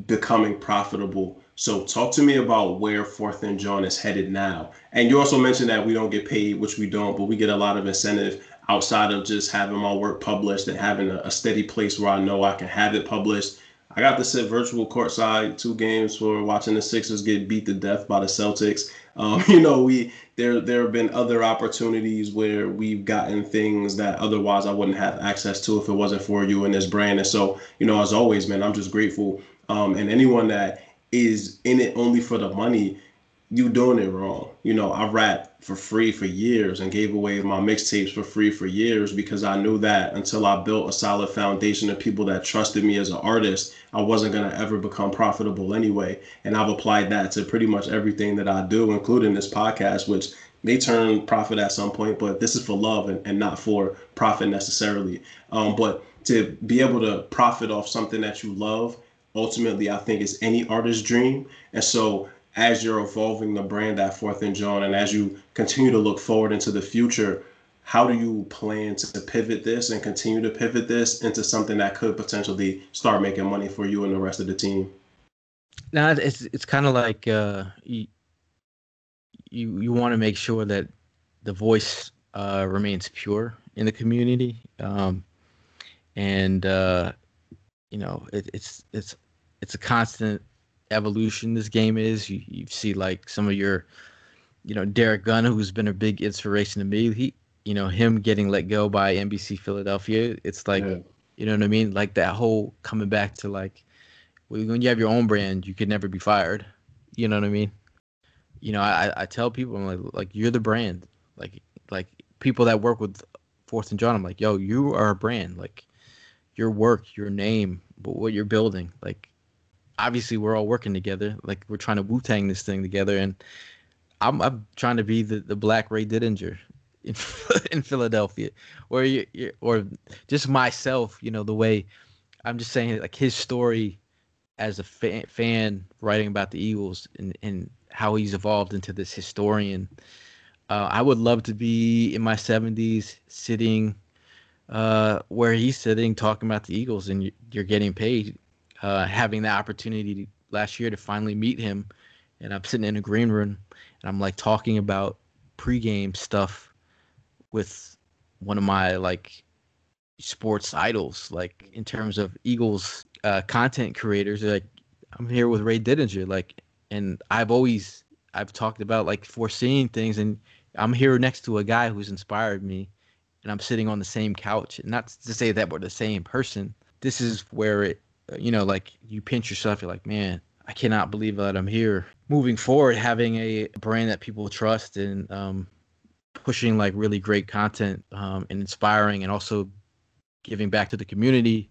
becoming profitable. So talk to me about where fourth and jawn is headed now. And you also mentioned that we don't get paid which we don't but we get a lot of incentive outside of just having my work published and having a, a, steady place where I know I can have it published. I got to sit virtual courtside two games for watching the Sixers get beat to death by the Celtics. Um, you know, we there there have been other opportunities where we've gotten things that otherwise I wouldn't have access to if it wasn't for you and this brand. And so, you know, as always, man, I'm just grateful. Um, and anyone that is in it only for the money, you doing it wrong. You know, I rapped for free for years and gave away my mixtapes for free for years because I knew that until I built a solid foundation of people that trusted me as an artist, I wasn't going to ever become profitable anyway. And I've applied that to pretty much everything that I do, including this podcast, which may turn profit at some point, but this is for love and, and not for profit necessarily. Um, but to be able to profit off something that you love, ultimately, I think is any artist's dream. And so as you're evolving the brand at Fourth and Jawn, and as you continue to look forward into the future, how do you plan to pivot this and continue to pivot this into something that could potentially start making money for you and the rest of the team? Now it's it's kind of like uh, you you, you want to make sure that the voice uh, remains pure in the community, um, and uh, you know it, it's it's it's a constant evolution this game is. You you see like some of your, you know, Derrick Gunn, who's been a big inspiration to me. He, you know, him getting let go by NBC Philadelphia. It's like, yeah. you know what I mean? Like that whole coming back to like, when you have your own brand, you could never be fired. You know what I mean? You know, I I tell people I'm like like you're the brand. Like like people that work with Fourth and Jawn, I'm like, yo, you are a brand. Like your work, your name, but what you're building, like obviously we're all working together. Like we're trying to Wu Tang this thing together, and I'm I'm trying to be the, the Black Ray Didinger in in Philadelphia, or you, or just myself. You know the way I'm just saying like his story as a fan, fan writing about the Eagles and and how he's evolved into this historian. Uh, I would love to be in my 70s sitting uh, where he's sitting talking about the Eagles and you're getting paid uh, having the opportunity last year to finally meet him, and I'm sitting in a green room and I'm like talking about pregame stuff with one of my like sports idols, like in terms of Eagles uh, content creators. Like I'm here with Ray Didinger, like, and I've always I've talked about like foreseeing things, and I'm here next to a guy who's inspired me, and I'm sitting on the same couch. And not to say that we're the same person. This is where it you know, like you pinch yourself, you're like, man, I cannot believe that I'm here. Moving forward, having a brand that people trust and um, pushing like really great content um, and inspiring and also giving back to the community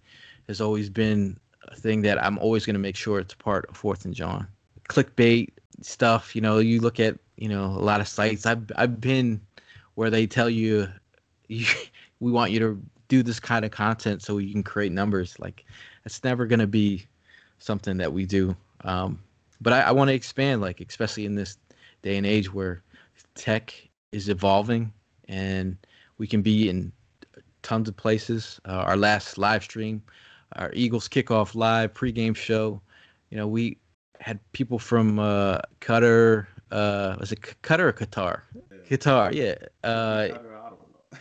has always been a thing that I'm always going to make sure it's part of Fourth and Jawn. Clickbait stuff, you know, you look at, you know, a lot of sites. I've, I've been where they tell you, you we want you to do this kind of content so you can create numbers. Like it's never going to be something that we do. Um, but I, I want to expand, like especially in this day and age where tech is evolving and we can be in tons of places. Uh, our last live stream, our Eagles kickoff live pregame show, you know, we had people from uh, Qatar. Uh, was it Qatar or Qatar? Yeah. Qatar, yeah. Uh,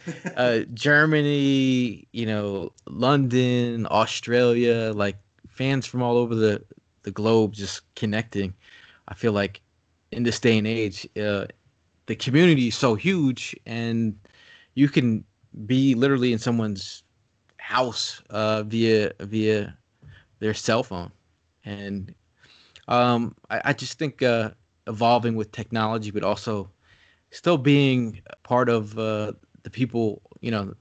uh, Germany, you know, London, Australia, like fans from all over the, the globe just connecting. I feel like in this day and age, uh, the community is so huge, and you can be literally in someone's house uh, via via their cell phone, and um, I, I, just think uh, evolving with technology, but also still being part of uh, the people, you know,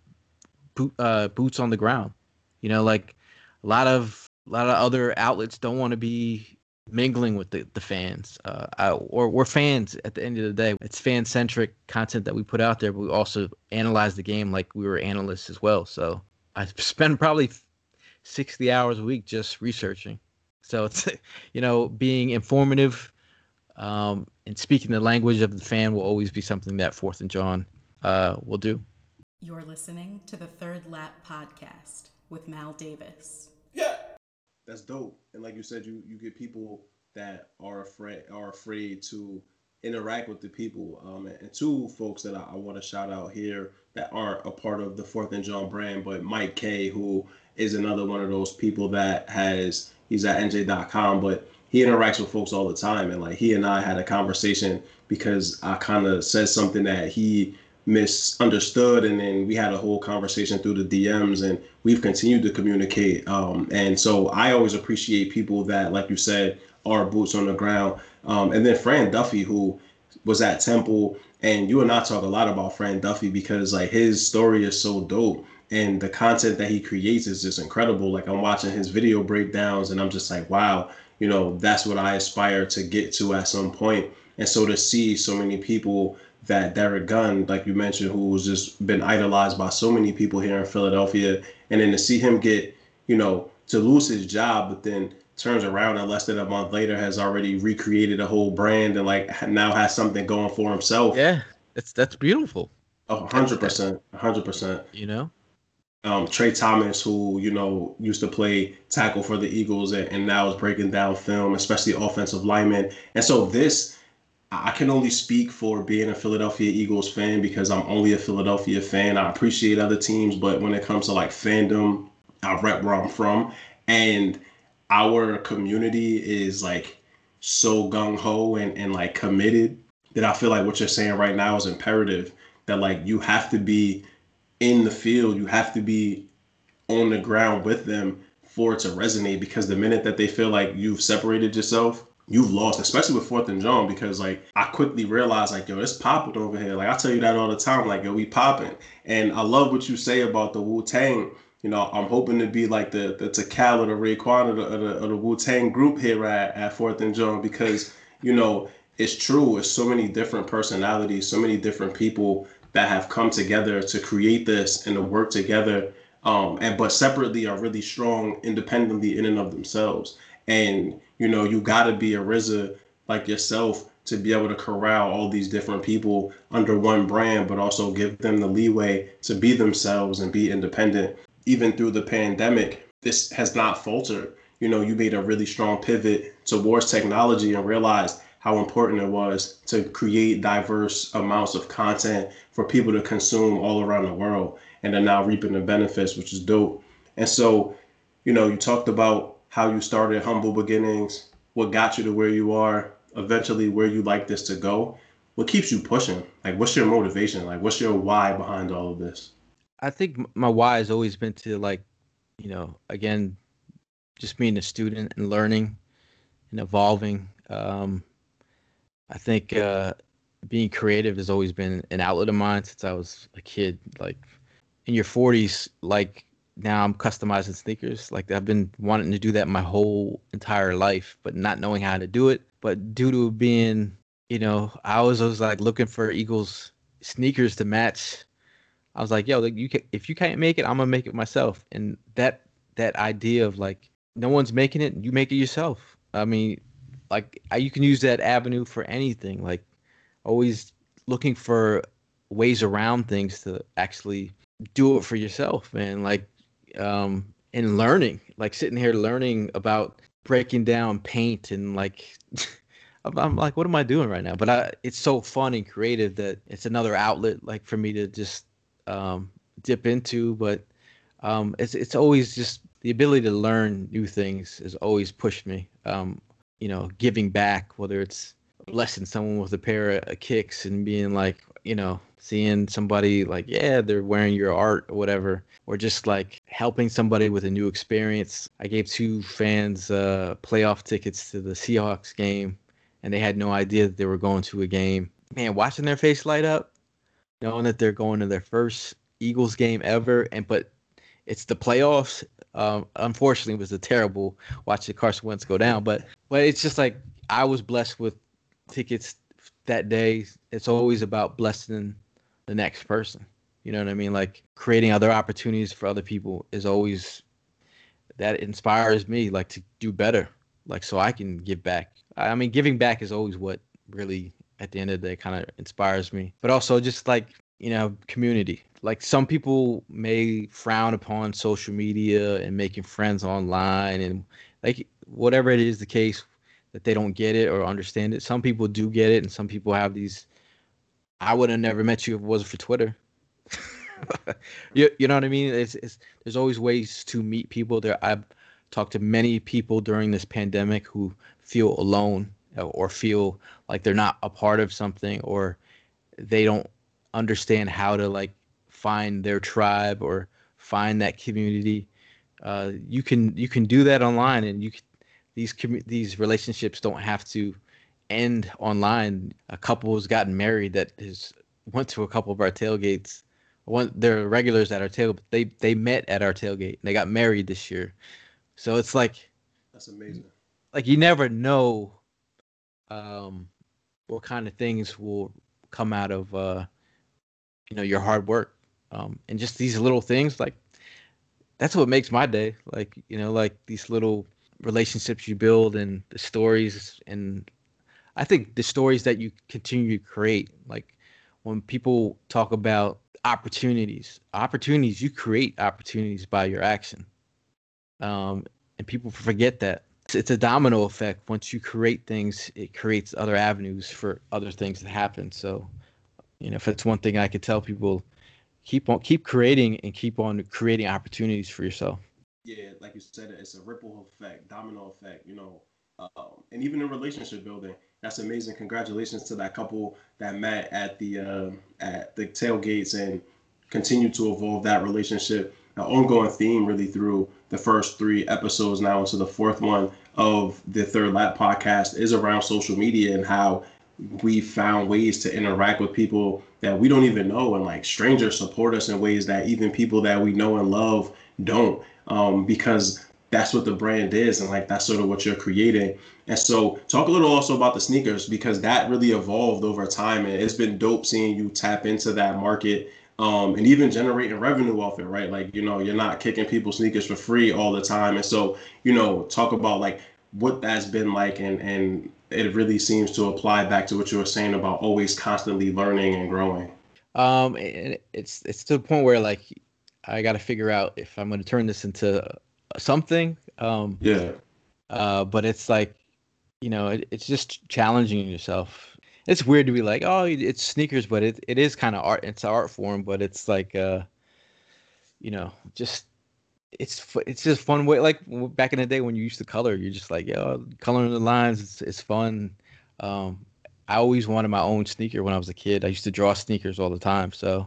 boot, uh, boots on the ground. You know, like a lot of a lot of other outlets don't want to be mingling with the, the fans. Uh, I, or we're fans at the end of the day. It's fan centric content that we put out there, but we also analyze the game like we were analysts as well. So I spend probably 60 hours a week just researching. So it's, you know, being informative um, and speaking the language of the fan will always be something that Fourth and Jawn uh, will do. You're listening to the Third Lap podcast with Mal Davis. Yeah, that's dope. And like you said, you you get people that are afraid are afraid to interact with the people. Um, and, two folks that I, I want to shout out here that aren't a part of the Fourth and Jawn brand, but Mike Kaye, who is another one of those people that has he's at NJ.com, but he interacts with folks all the time. And like he and I had a conversation because I kind of said something that he misunderstood and then we had a whole conversation through the dms and we've continued to communicate um, and so i always appreciate people that like you said are boots on the ground. Um, and then Fran Duffy, who was at Temple, and you and I talk a lot about Fran Duffy because like his story is so dope and the content that he creates is just incredible. Like I'm watching his video breakdowns and I'm just like, wow, you know, that's what I aspire to get to at some point. And so to see so many people that Derrick Gunn, like you mentioned, who's just been idolized by so many people here in Philadelphia, and then to see him get, you know, to lose his job, but then turns around and less than a month later has already recreated a whole brand and like now has something going for himself. Yeah, that's that's beautiful. A hundred percent, a hundred percent. You know, um, Tra Thomas, who you know used to play tackle for the Eagles and, and now is breaking down film, especially offensive linemen. And so this, I can only speak for being a Philadelphia Eagles fan because I'm only a Philadelphia fan. I appreciate other teams, but when it comes to like fandom, I rep where I'm from, and our community is like so gung ho and, and like committed that I feel like what you're saying right now is imperative. That like you have to be in the field, you have to be on the ground with them for it to resonate because the minute that they feel like you've separated yourself, you've lost, especially with fourth and Jawn, because like I quickly realized like, yo, it's popping over here. Like I tell you that all the time, like, yo, we popping. And I love what you say about the Wu Tang. You know, I'm hoping to be like the the Tical or the Raekwon of the, the, the Wu Tang group here at, at Fourth and Jawn because, you know, it's true. It's so many different personalities, so many different people that have come together to create this and to work together um, and but separately are really strong independently in and of themselves and you know you got to be a RZA like yourself to be able to corral all these different people under one brand but also give them the leeway to be themselves and be independent. Even through the pandemic this has not faltered. You know you made a really strong pivot towards technology and realized how important it was to create diverse amounts of content for people to consume all around the world and they're now reaping the benefits which is dope. And so you know you talked about how you started humble beginnings what got you to where you are eventually where you like this to go. What keeps you pushing? Like what's your motivation? Like what's your why behind all of this? I think my why has always been to like you know again just being a student and learning and evolving. Um, I think uh, being creative has always been an outlet of mine since I was a kid. Like in your 40s, like now I'm customizing sneakers. Like I've been wanting to do that my whole entire life, but not knowing how to do it. But due to being, you know, I was always like looking for Eagles sneakers to match. I was like, yo, like you can, if you can't make it, I'm gonna make it myself. And that that idea of like no one's making it, you make it yourself. I mean, like you can use that avenue for anything like always looking for ways around things to actually do it for yourself and like um and learning like sitting here learning about breaking down paint and like I'm, like what am i doing right now? But I, it's so fun and creative that it's another outlet like for me to just um dip into. But um it's it's always just the ability to learn new things has always pushed me. Um you know, giving back, whether it's blessing someone with a pair of kicks and being like, you know, seeing somebody like, yeah, they're wearing your art or whatever, or just like helping somebody with a new experience. I gave two fans uh, playoff tickets to the Seahawks game, and they had no idea that they were going to a game. Man, watching their face light up, knowing that they're going to their first Eagles game ever, and but it's the playoffs um, unfortunately, it was a terrible watching Carson Wentz go down. But but it's just like I was blessed with tickets that day. It's always about blessing the next person. You know what I mean? Like creating other opportunities for other people is always that inspires me like to do better. Like so I can give back. I mean giving back is always what really at the end of the day kind of inspires me. But also just like, you know, community like some people may frown upon social media and making friends online and like whatever it is the case that they don't get it or understand it some people do get it and some people have these i would have never met you if it wasn't for twitter you, you know what i mean it's, it's there's always ways to meet people there i've talked to many people during this pandemic who feel alone or feel like they're not a part of something or they don't understand how to like find their tribe or find that community. Uh, you can you can do that online, and you can these commu- these relationships don't have to end online. A couple has gotten married that has went to a couple of our tailgates. One, they're regulars at our tailgate. They they met at our tailgate. And they got married this year, so it's like That's amazing. like you never know um what kind of things will come out of uh you know your hard work um and just these little things like that's what makes my day like you know like these little relationships you build and the stories and i think the stories that you continue to create like when people talk about opportunities opportunities you create opportunities by your action um and people forget that it's, it's a domino effect. Once you create things, it creates other avenues for other things to happen. So, you know, if it's one thing I could tell people, keep on keep creating and keep on creating opportunities for yourself. Yeah, like you said, it's a ripple effect, domino effect, you know, um, and even in relationship building, that's amazing. Congratulations to that couple that met at the uh, at the tailgates and continue to evolve that relationship. An ongoing theme really through the first three episodes now into the fourth one of the Third Lap podcast is around social media and how we found ways to interact with people that we don't even know and like strangers support us in ways that even people that we know and love don't um, because that's what the brand is and like that's sort of what you're creating and so talk a little also about the sneakers because that really evolved over time and it's been dope seeing you tap into that market um, and even generating revenue off it, right? Like, you know, you're not kicking people sneakers for free all the time. And so, you know, talk about like what that's been like and and it really seems to apply back to what you were saying about always constantly learning and growing. Um, and it's it's to the point where like I got to figure out if I'm going to turn this into something. Um, yeah. Uh, but it's like, you know, it, it's just challenging yourself it's weird to be like, oh, it's sneakers, but it, it is kind of art. It's art form, but it's like, uh, you know, just it's it's just fun way. Like back in the day when you used to color, you're just like, yo, coloring the lines, it's it's fun. Um, I always wanted my own sneaker when I was a kid. I used to draw sneakers all the time, so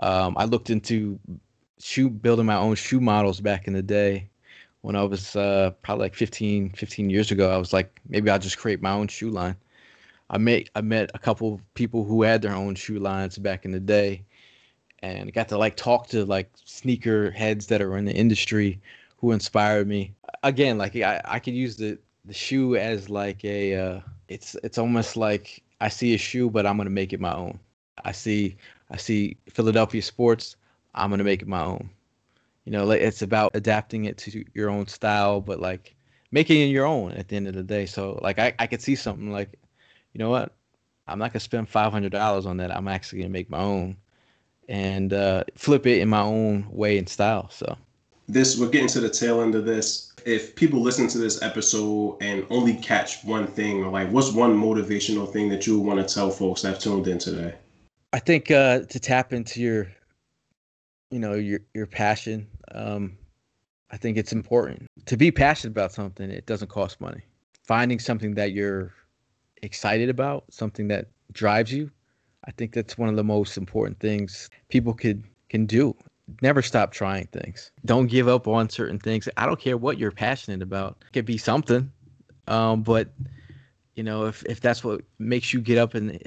um, I looked into shoe building my own shoe models back in the day when I was uh, probably like 15, 15 years ago. I was like, maybe I'll just create my own shoe line. I met I met a couple people who had their own shoe lines back in the day, and got to like talk to like sneaker heads that are in the industry who inspired me. Again, like I, I could use the the shoe as like a uh, it's it's almost like I see a shoe, but I'm gonna make it my own. I see I see Philadelphia sports. I'm gonna make it my own. You know, like it's about adapting it to your own style, but like making it your own at the end of the day. So like I, I could see something like you know what? I'm not gonna spend five hundred dollars on that. I'm actually gonna make my own and uh, flip it in my own way and style. So this we're getting to the tail end of this. If people listen to this episode and only catch one thing, like what's one motivational thing that you want to tell folks that have tuned in today? I think uh, to tap into your, you know, your your passion. Um, I think it's important to be passionate about something. It doesn't cost money. Finding something that you're excited about, something that drives you, I think that's one of the most important things people could can do. Never stop trying things. Don't give up on certain things. I don't care what you're passionate about. It could be something, um, but you know, if if that's what makes you get up in the,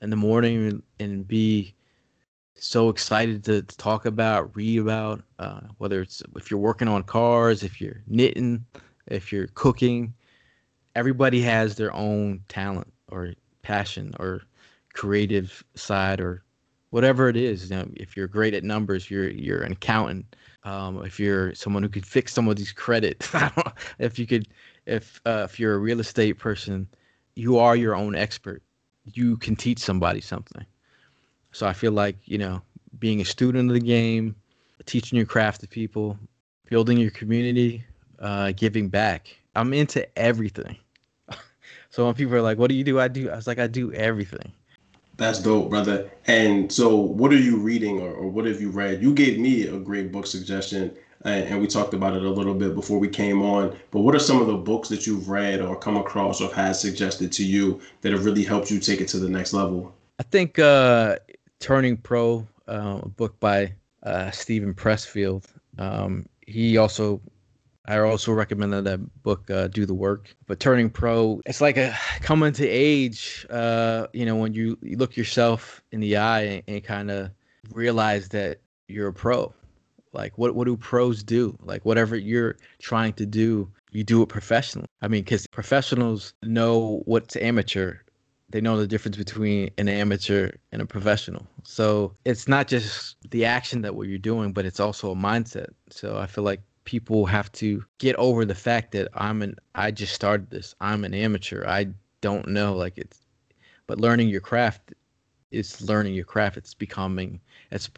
in the morning and be so excited to, to talk about, read about, uh, whether it's if you're working on cars, if you're knitting, if you're cooking, everybody has their own talent or passion or creative side or whatever it is. You know, if you're great at numbers, you're you're an accountant. Um, if you're someone who could fix some of these credits, if you could, if uh, if you're a real estate person, you are your own expert. You can teach somebody something. So I feel like you know, being a student of the game, teaching your craft to people, building your community, uh, giving back. I'm into everything. so when people are like, "What do you do?" I do. I was like, "I do everything." That's dope, brother. And so, what are you reading, or, or what have you read? You gave me a great book suggestion, and, and we talked about it a little bit before we came on. But what are some of the books that you've read, or come across, or had suggested to you that have really helped you take it to the next level? I think uh, Turning Pro, uh, a book by uh, Steven Pressfield. Um, he also I also recommend that book, uh, Do the Work. But turning pro, it's like a coming to age. Uh, you know, when you, you look yourself in the eye and, and kind of realize that you're a pro. Like, what what do pros do? Like, whatever you're trying to do, you do it professionally. I mean, because professionals know what's amateur they know the difference between an amateur and a professional. So it's not just the action that what you're doing, but it's also a mindset. So I feel like people have to get over the fact that I'm an I just started this. I'm an amateur. I don't know like it's but learning your craft is learning your craft. It's becoming it's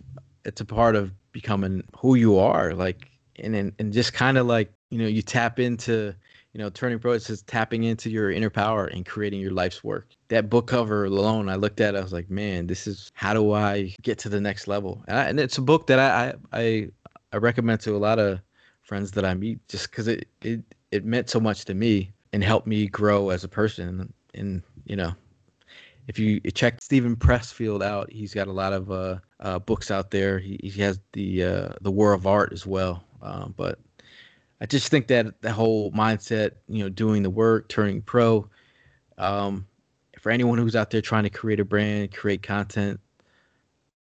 it's a part of becoming who you are like and and, and just kind of like, you know, you tap into you know, turning pro it says tapping into your inner power and creating your life's work. That book cover alone, I looked at, it, I was like, man, this is how do I get to the next level? And, I, and it's a book that I, I I recommend to a lot of friends that I meet just because it, it it meant so much to me and helped me grow as a person. And you know, if you check Steven Pressfield out, he's got a lot of uh, uh, books out there. He, he has the uh, the War of Art as well. Um, but I just think that the whole mindset, you know, doing the work, turning pro, um, for anyone who's out there trying to create a brand, create content,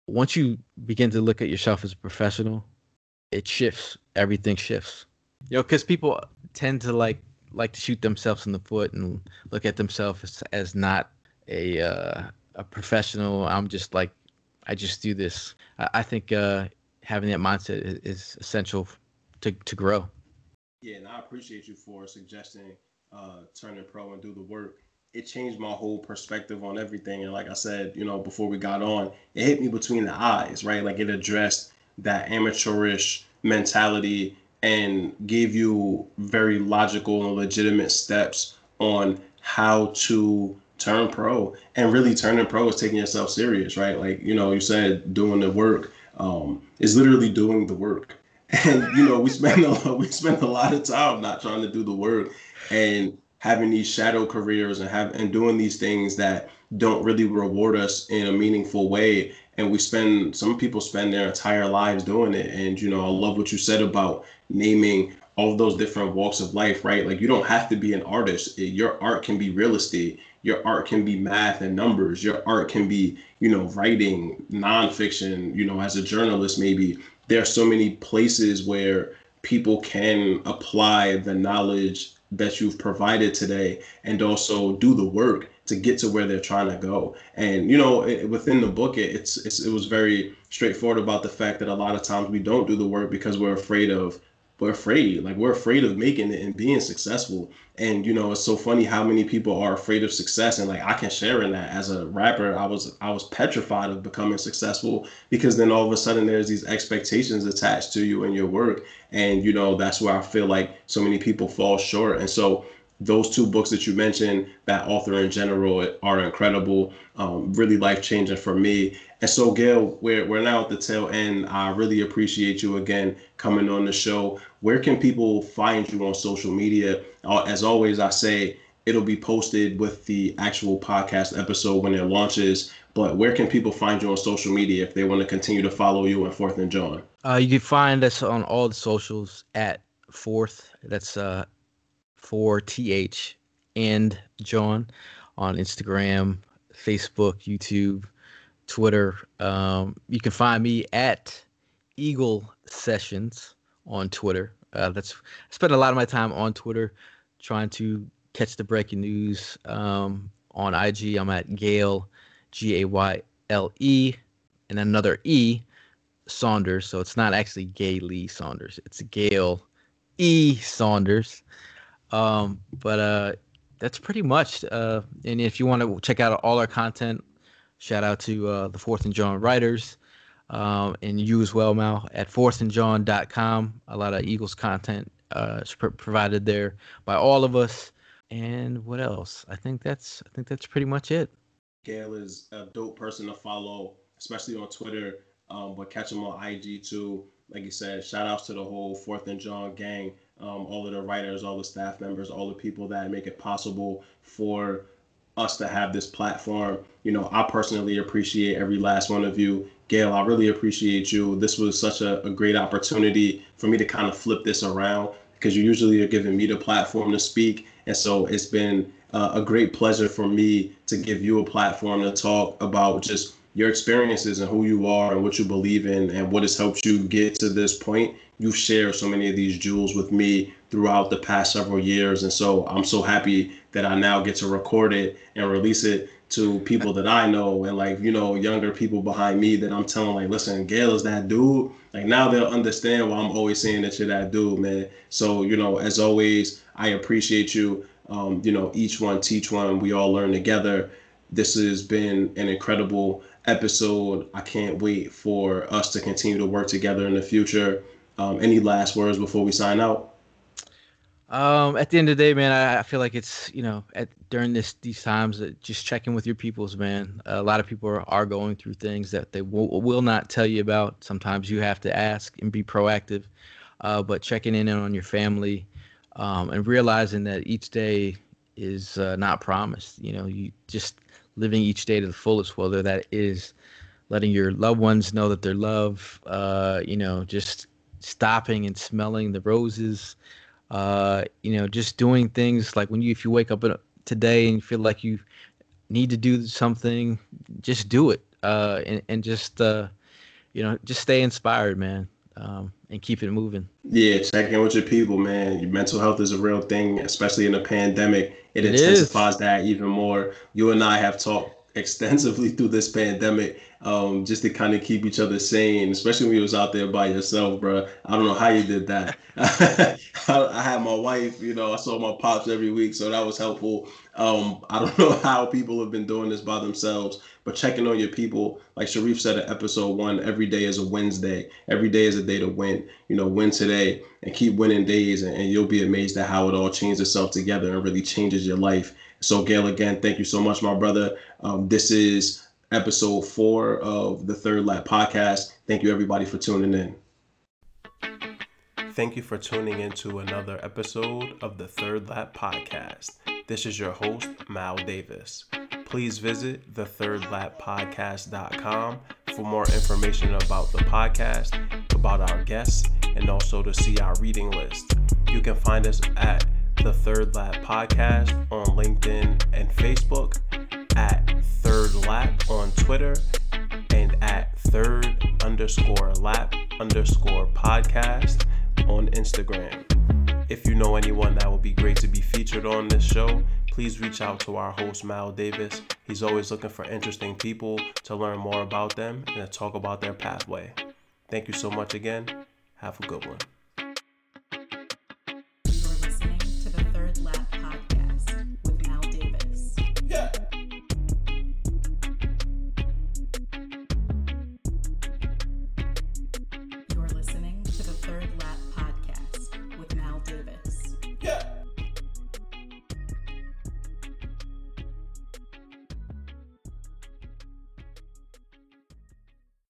once you begin to look at yourself as a professional, it shifts. Everything shifts. You know, because people tend to like like to shoot themselves in the foot and look at themselves as, as not a uh, a professional. I'm just like I just do this. I, I think uh, having that mindset is, is essential to to grow. Yeah, and I appreciate you for suggesting uh, turning pro and do the work. It changed my whole perspective on everything. And like I said, you know, before we got on, it hit me between the eyes, right? Like it addressed that amateurish mentality and gave you very logical and legitimate steps on how to turn pro. And really turning pro is taking yourself serious, right? Like, you know, you said doing the work um, is literally doing the work and you know we spend a we spend a lot of time not trying to do the work and having these shadow careers and have and doing these things that don't really reward us in a meaningful way. And we spend some people spend their entire lives doing it. And you know i love what you said about naming all those different walks of life right? Like you don't have to be an artist. Your art can be real estate. Your art can be math and numbers. Your art can be you know writing nonfiction you know as a journalist maybe there are so many places where people can apply the knowledge that you've provided today and also do the work to get to where they're trying to go. And you know it, within the book it, it's, it's it was very straightforward about the fact that a lot of times we don't do the work because we're afraid of we're afraid. Like we're afraid of making it and being successful. And you know it's so funny how many people are afraid of success. And like i can share in that. As a rapper i was i was petrified of becoming successful because then all of a sudden there's these expectations attached to you and your work. And you know that's where i feel like so many people fall short. And so those two books that you mentioned, that author in general, are incredible, um, really life changing for me. And so, Gayle, we're, we're now at the tail end. I really appreciate you again coming on the show. Where can people find you on social media? Uh, as always, I say it'll be posted with the actual podcast episode when it launches. But where can people find you on social media if they want to continue to follow you on Fourth and Jawn? Uh, you can find us on all the socials at Fourth. That's uh, for TH and Jawn on Instagram, Facebook, YouTube, Twitter. Um, you can find me at Eagle Sessions on Twitter. Uh, that's I spend a lot of my time on Twitter trying to catch the breaking news. Um, on IG, I'm at Gayle, G A Y L E, and another E, Saunders. So it's not actually Gay Lee Saunders. It's Gayle E Saunders. Um, but uh, that's pretty much. Uh, and if you want to check out all our content, shout out to uh, the Fourth and Jawn writers. Um, and you as well, Mal, at fourthandjawn.com. A lot of Eagles content uh, provided there by all of us. And what else? I think that's I think that's pretty much it. Gayle is a dope person to follow, especially on Twitter. Um, but catch him on IG too. Like you said, shout outs to the whole Fourth and Jawn gang um, all of the writers, all the staff members, all the people that make it possible for us to have this platform. You know, I personally appreciate every last one of you. Gayle, I really appreciate you. This was such a, a great opportunity for me to kind of flip this around because you usually are giving me the platform to speak. And so it's been uh, a great pleasure for me to give you a platform to talk about just your experiences and who you are and what you believe in and what has helped you get to this point. You've shared so many of these jewels with me throughout the past several years. And so I'm so happy that I now get to record it and release it to people that I know and like, you know, younger people behind me that I'm telling like, listen, Gayle is that dude. Like now they'll understand why I'm always saying that you're that dude, man. So, you know, as always, I appreciate you. Um, you know, each one teach one. We all learn together. This has been an incredible episode. I can't wait for us to continue to work together in the future. Um, any last words before we sign out? Um, at the end of the day, man, I, I feel like it's you know at during this these times that just checking with your peoples, man. a lot of people are, are going through things that they will, will not tell you about. Sometimes you have to ask and be proactive, uh, but checking in on your family, um, and realizing that each day is uh, not promised. You know, you just living each day to the fullest, whether that is letting your loved ones know that they're loved, uh, you know, just stopping and smelling the roses uh, you know, just doing things like when you if you wake up today and you feel like you need to do something, just do it. Uh, and and just uh, you know, just stay inspired, man. Um, and keep it moving. Yeah, check in with your people, man. Your mental health is a real thing, especially in a pandemic. It, it intensifies is. that even more. You and I have talked extensively through this pandemic um, just to kind of keep each other sane, especially when you was out there by yourself, bro. I don't know how you did that. I, had my wife, you know, I saw my pops every week, so that was helpful. Um, I don't know how people have been doing this by themselves, but checking on your people, like Sharif said in episode one, every day is a Wednesday. Every day is a day to win. You know, win today and keep winning days, and, and you'll be amazed at how it all changes itself together and really changes your life. So, Gayle, again, thank you so much, my brother. Um, this is episode four of the Third Lap podcast. Thank you, everybody, for tuning in. Thank you for tuning into another episode of the Third Lap podcast. This is your host, Mal Davis. Please visit thethirdlappodcast.com for more information about the podcast, about our guests, and also to see our reading list. You can find us at the Third Lap Podcast on LinkedIn and Facebook, at Third Lap on Twitter, and at Third underscore Lap underscore Podcast on Instagram. If you know anyone that would be great to be featured on this show, please reach out to our host, Mal Davis. He's always looking for interesting people to learn more about them and to talk about their pathway. Thank you so much again. Have a good one.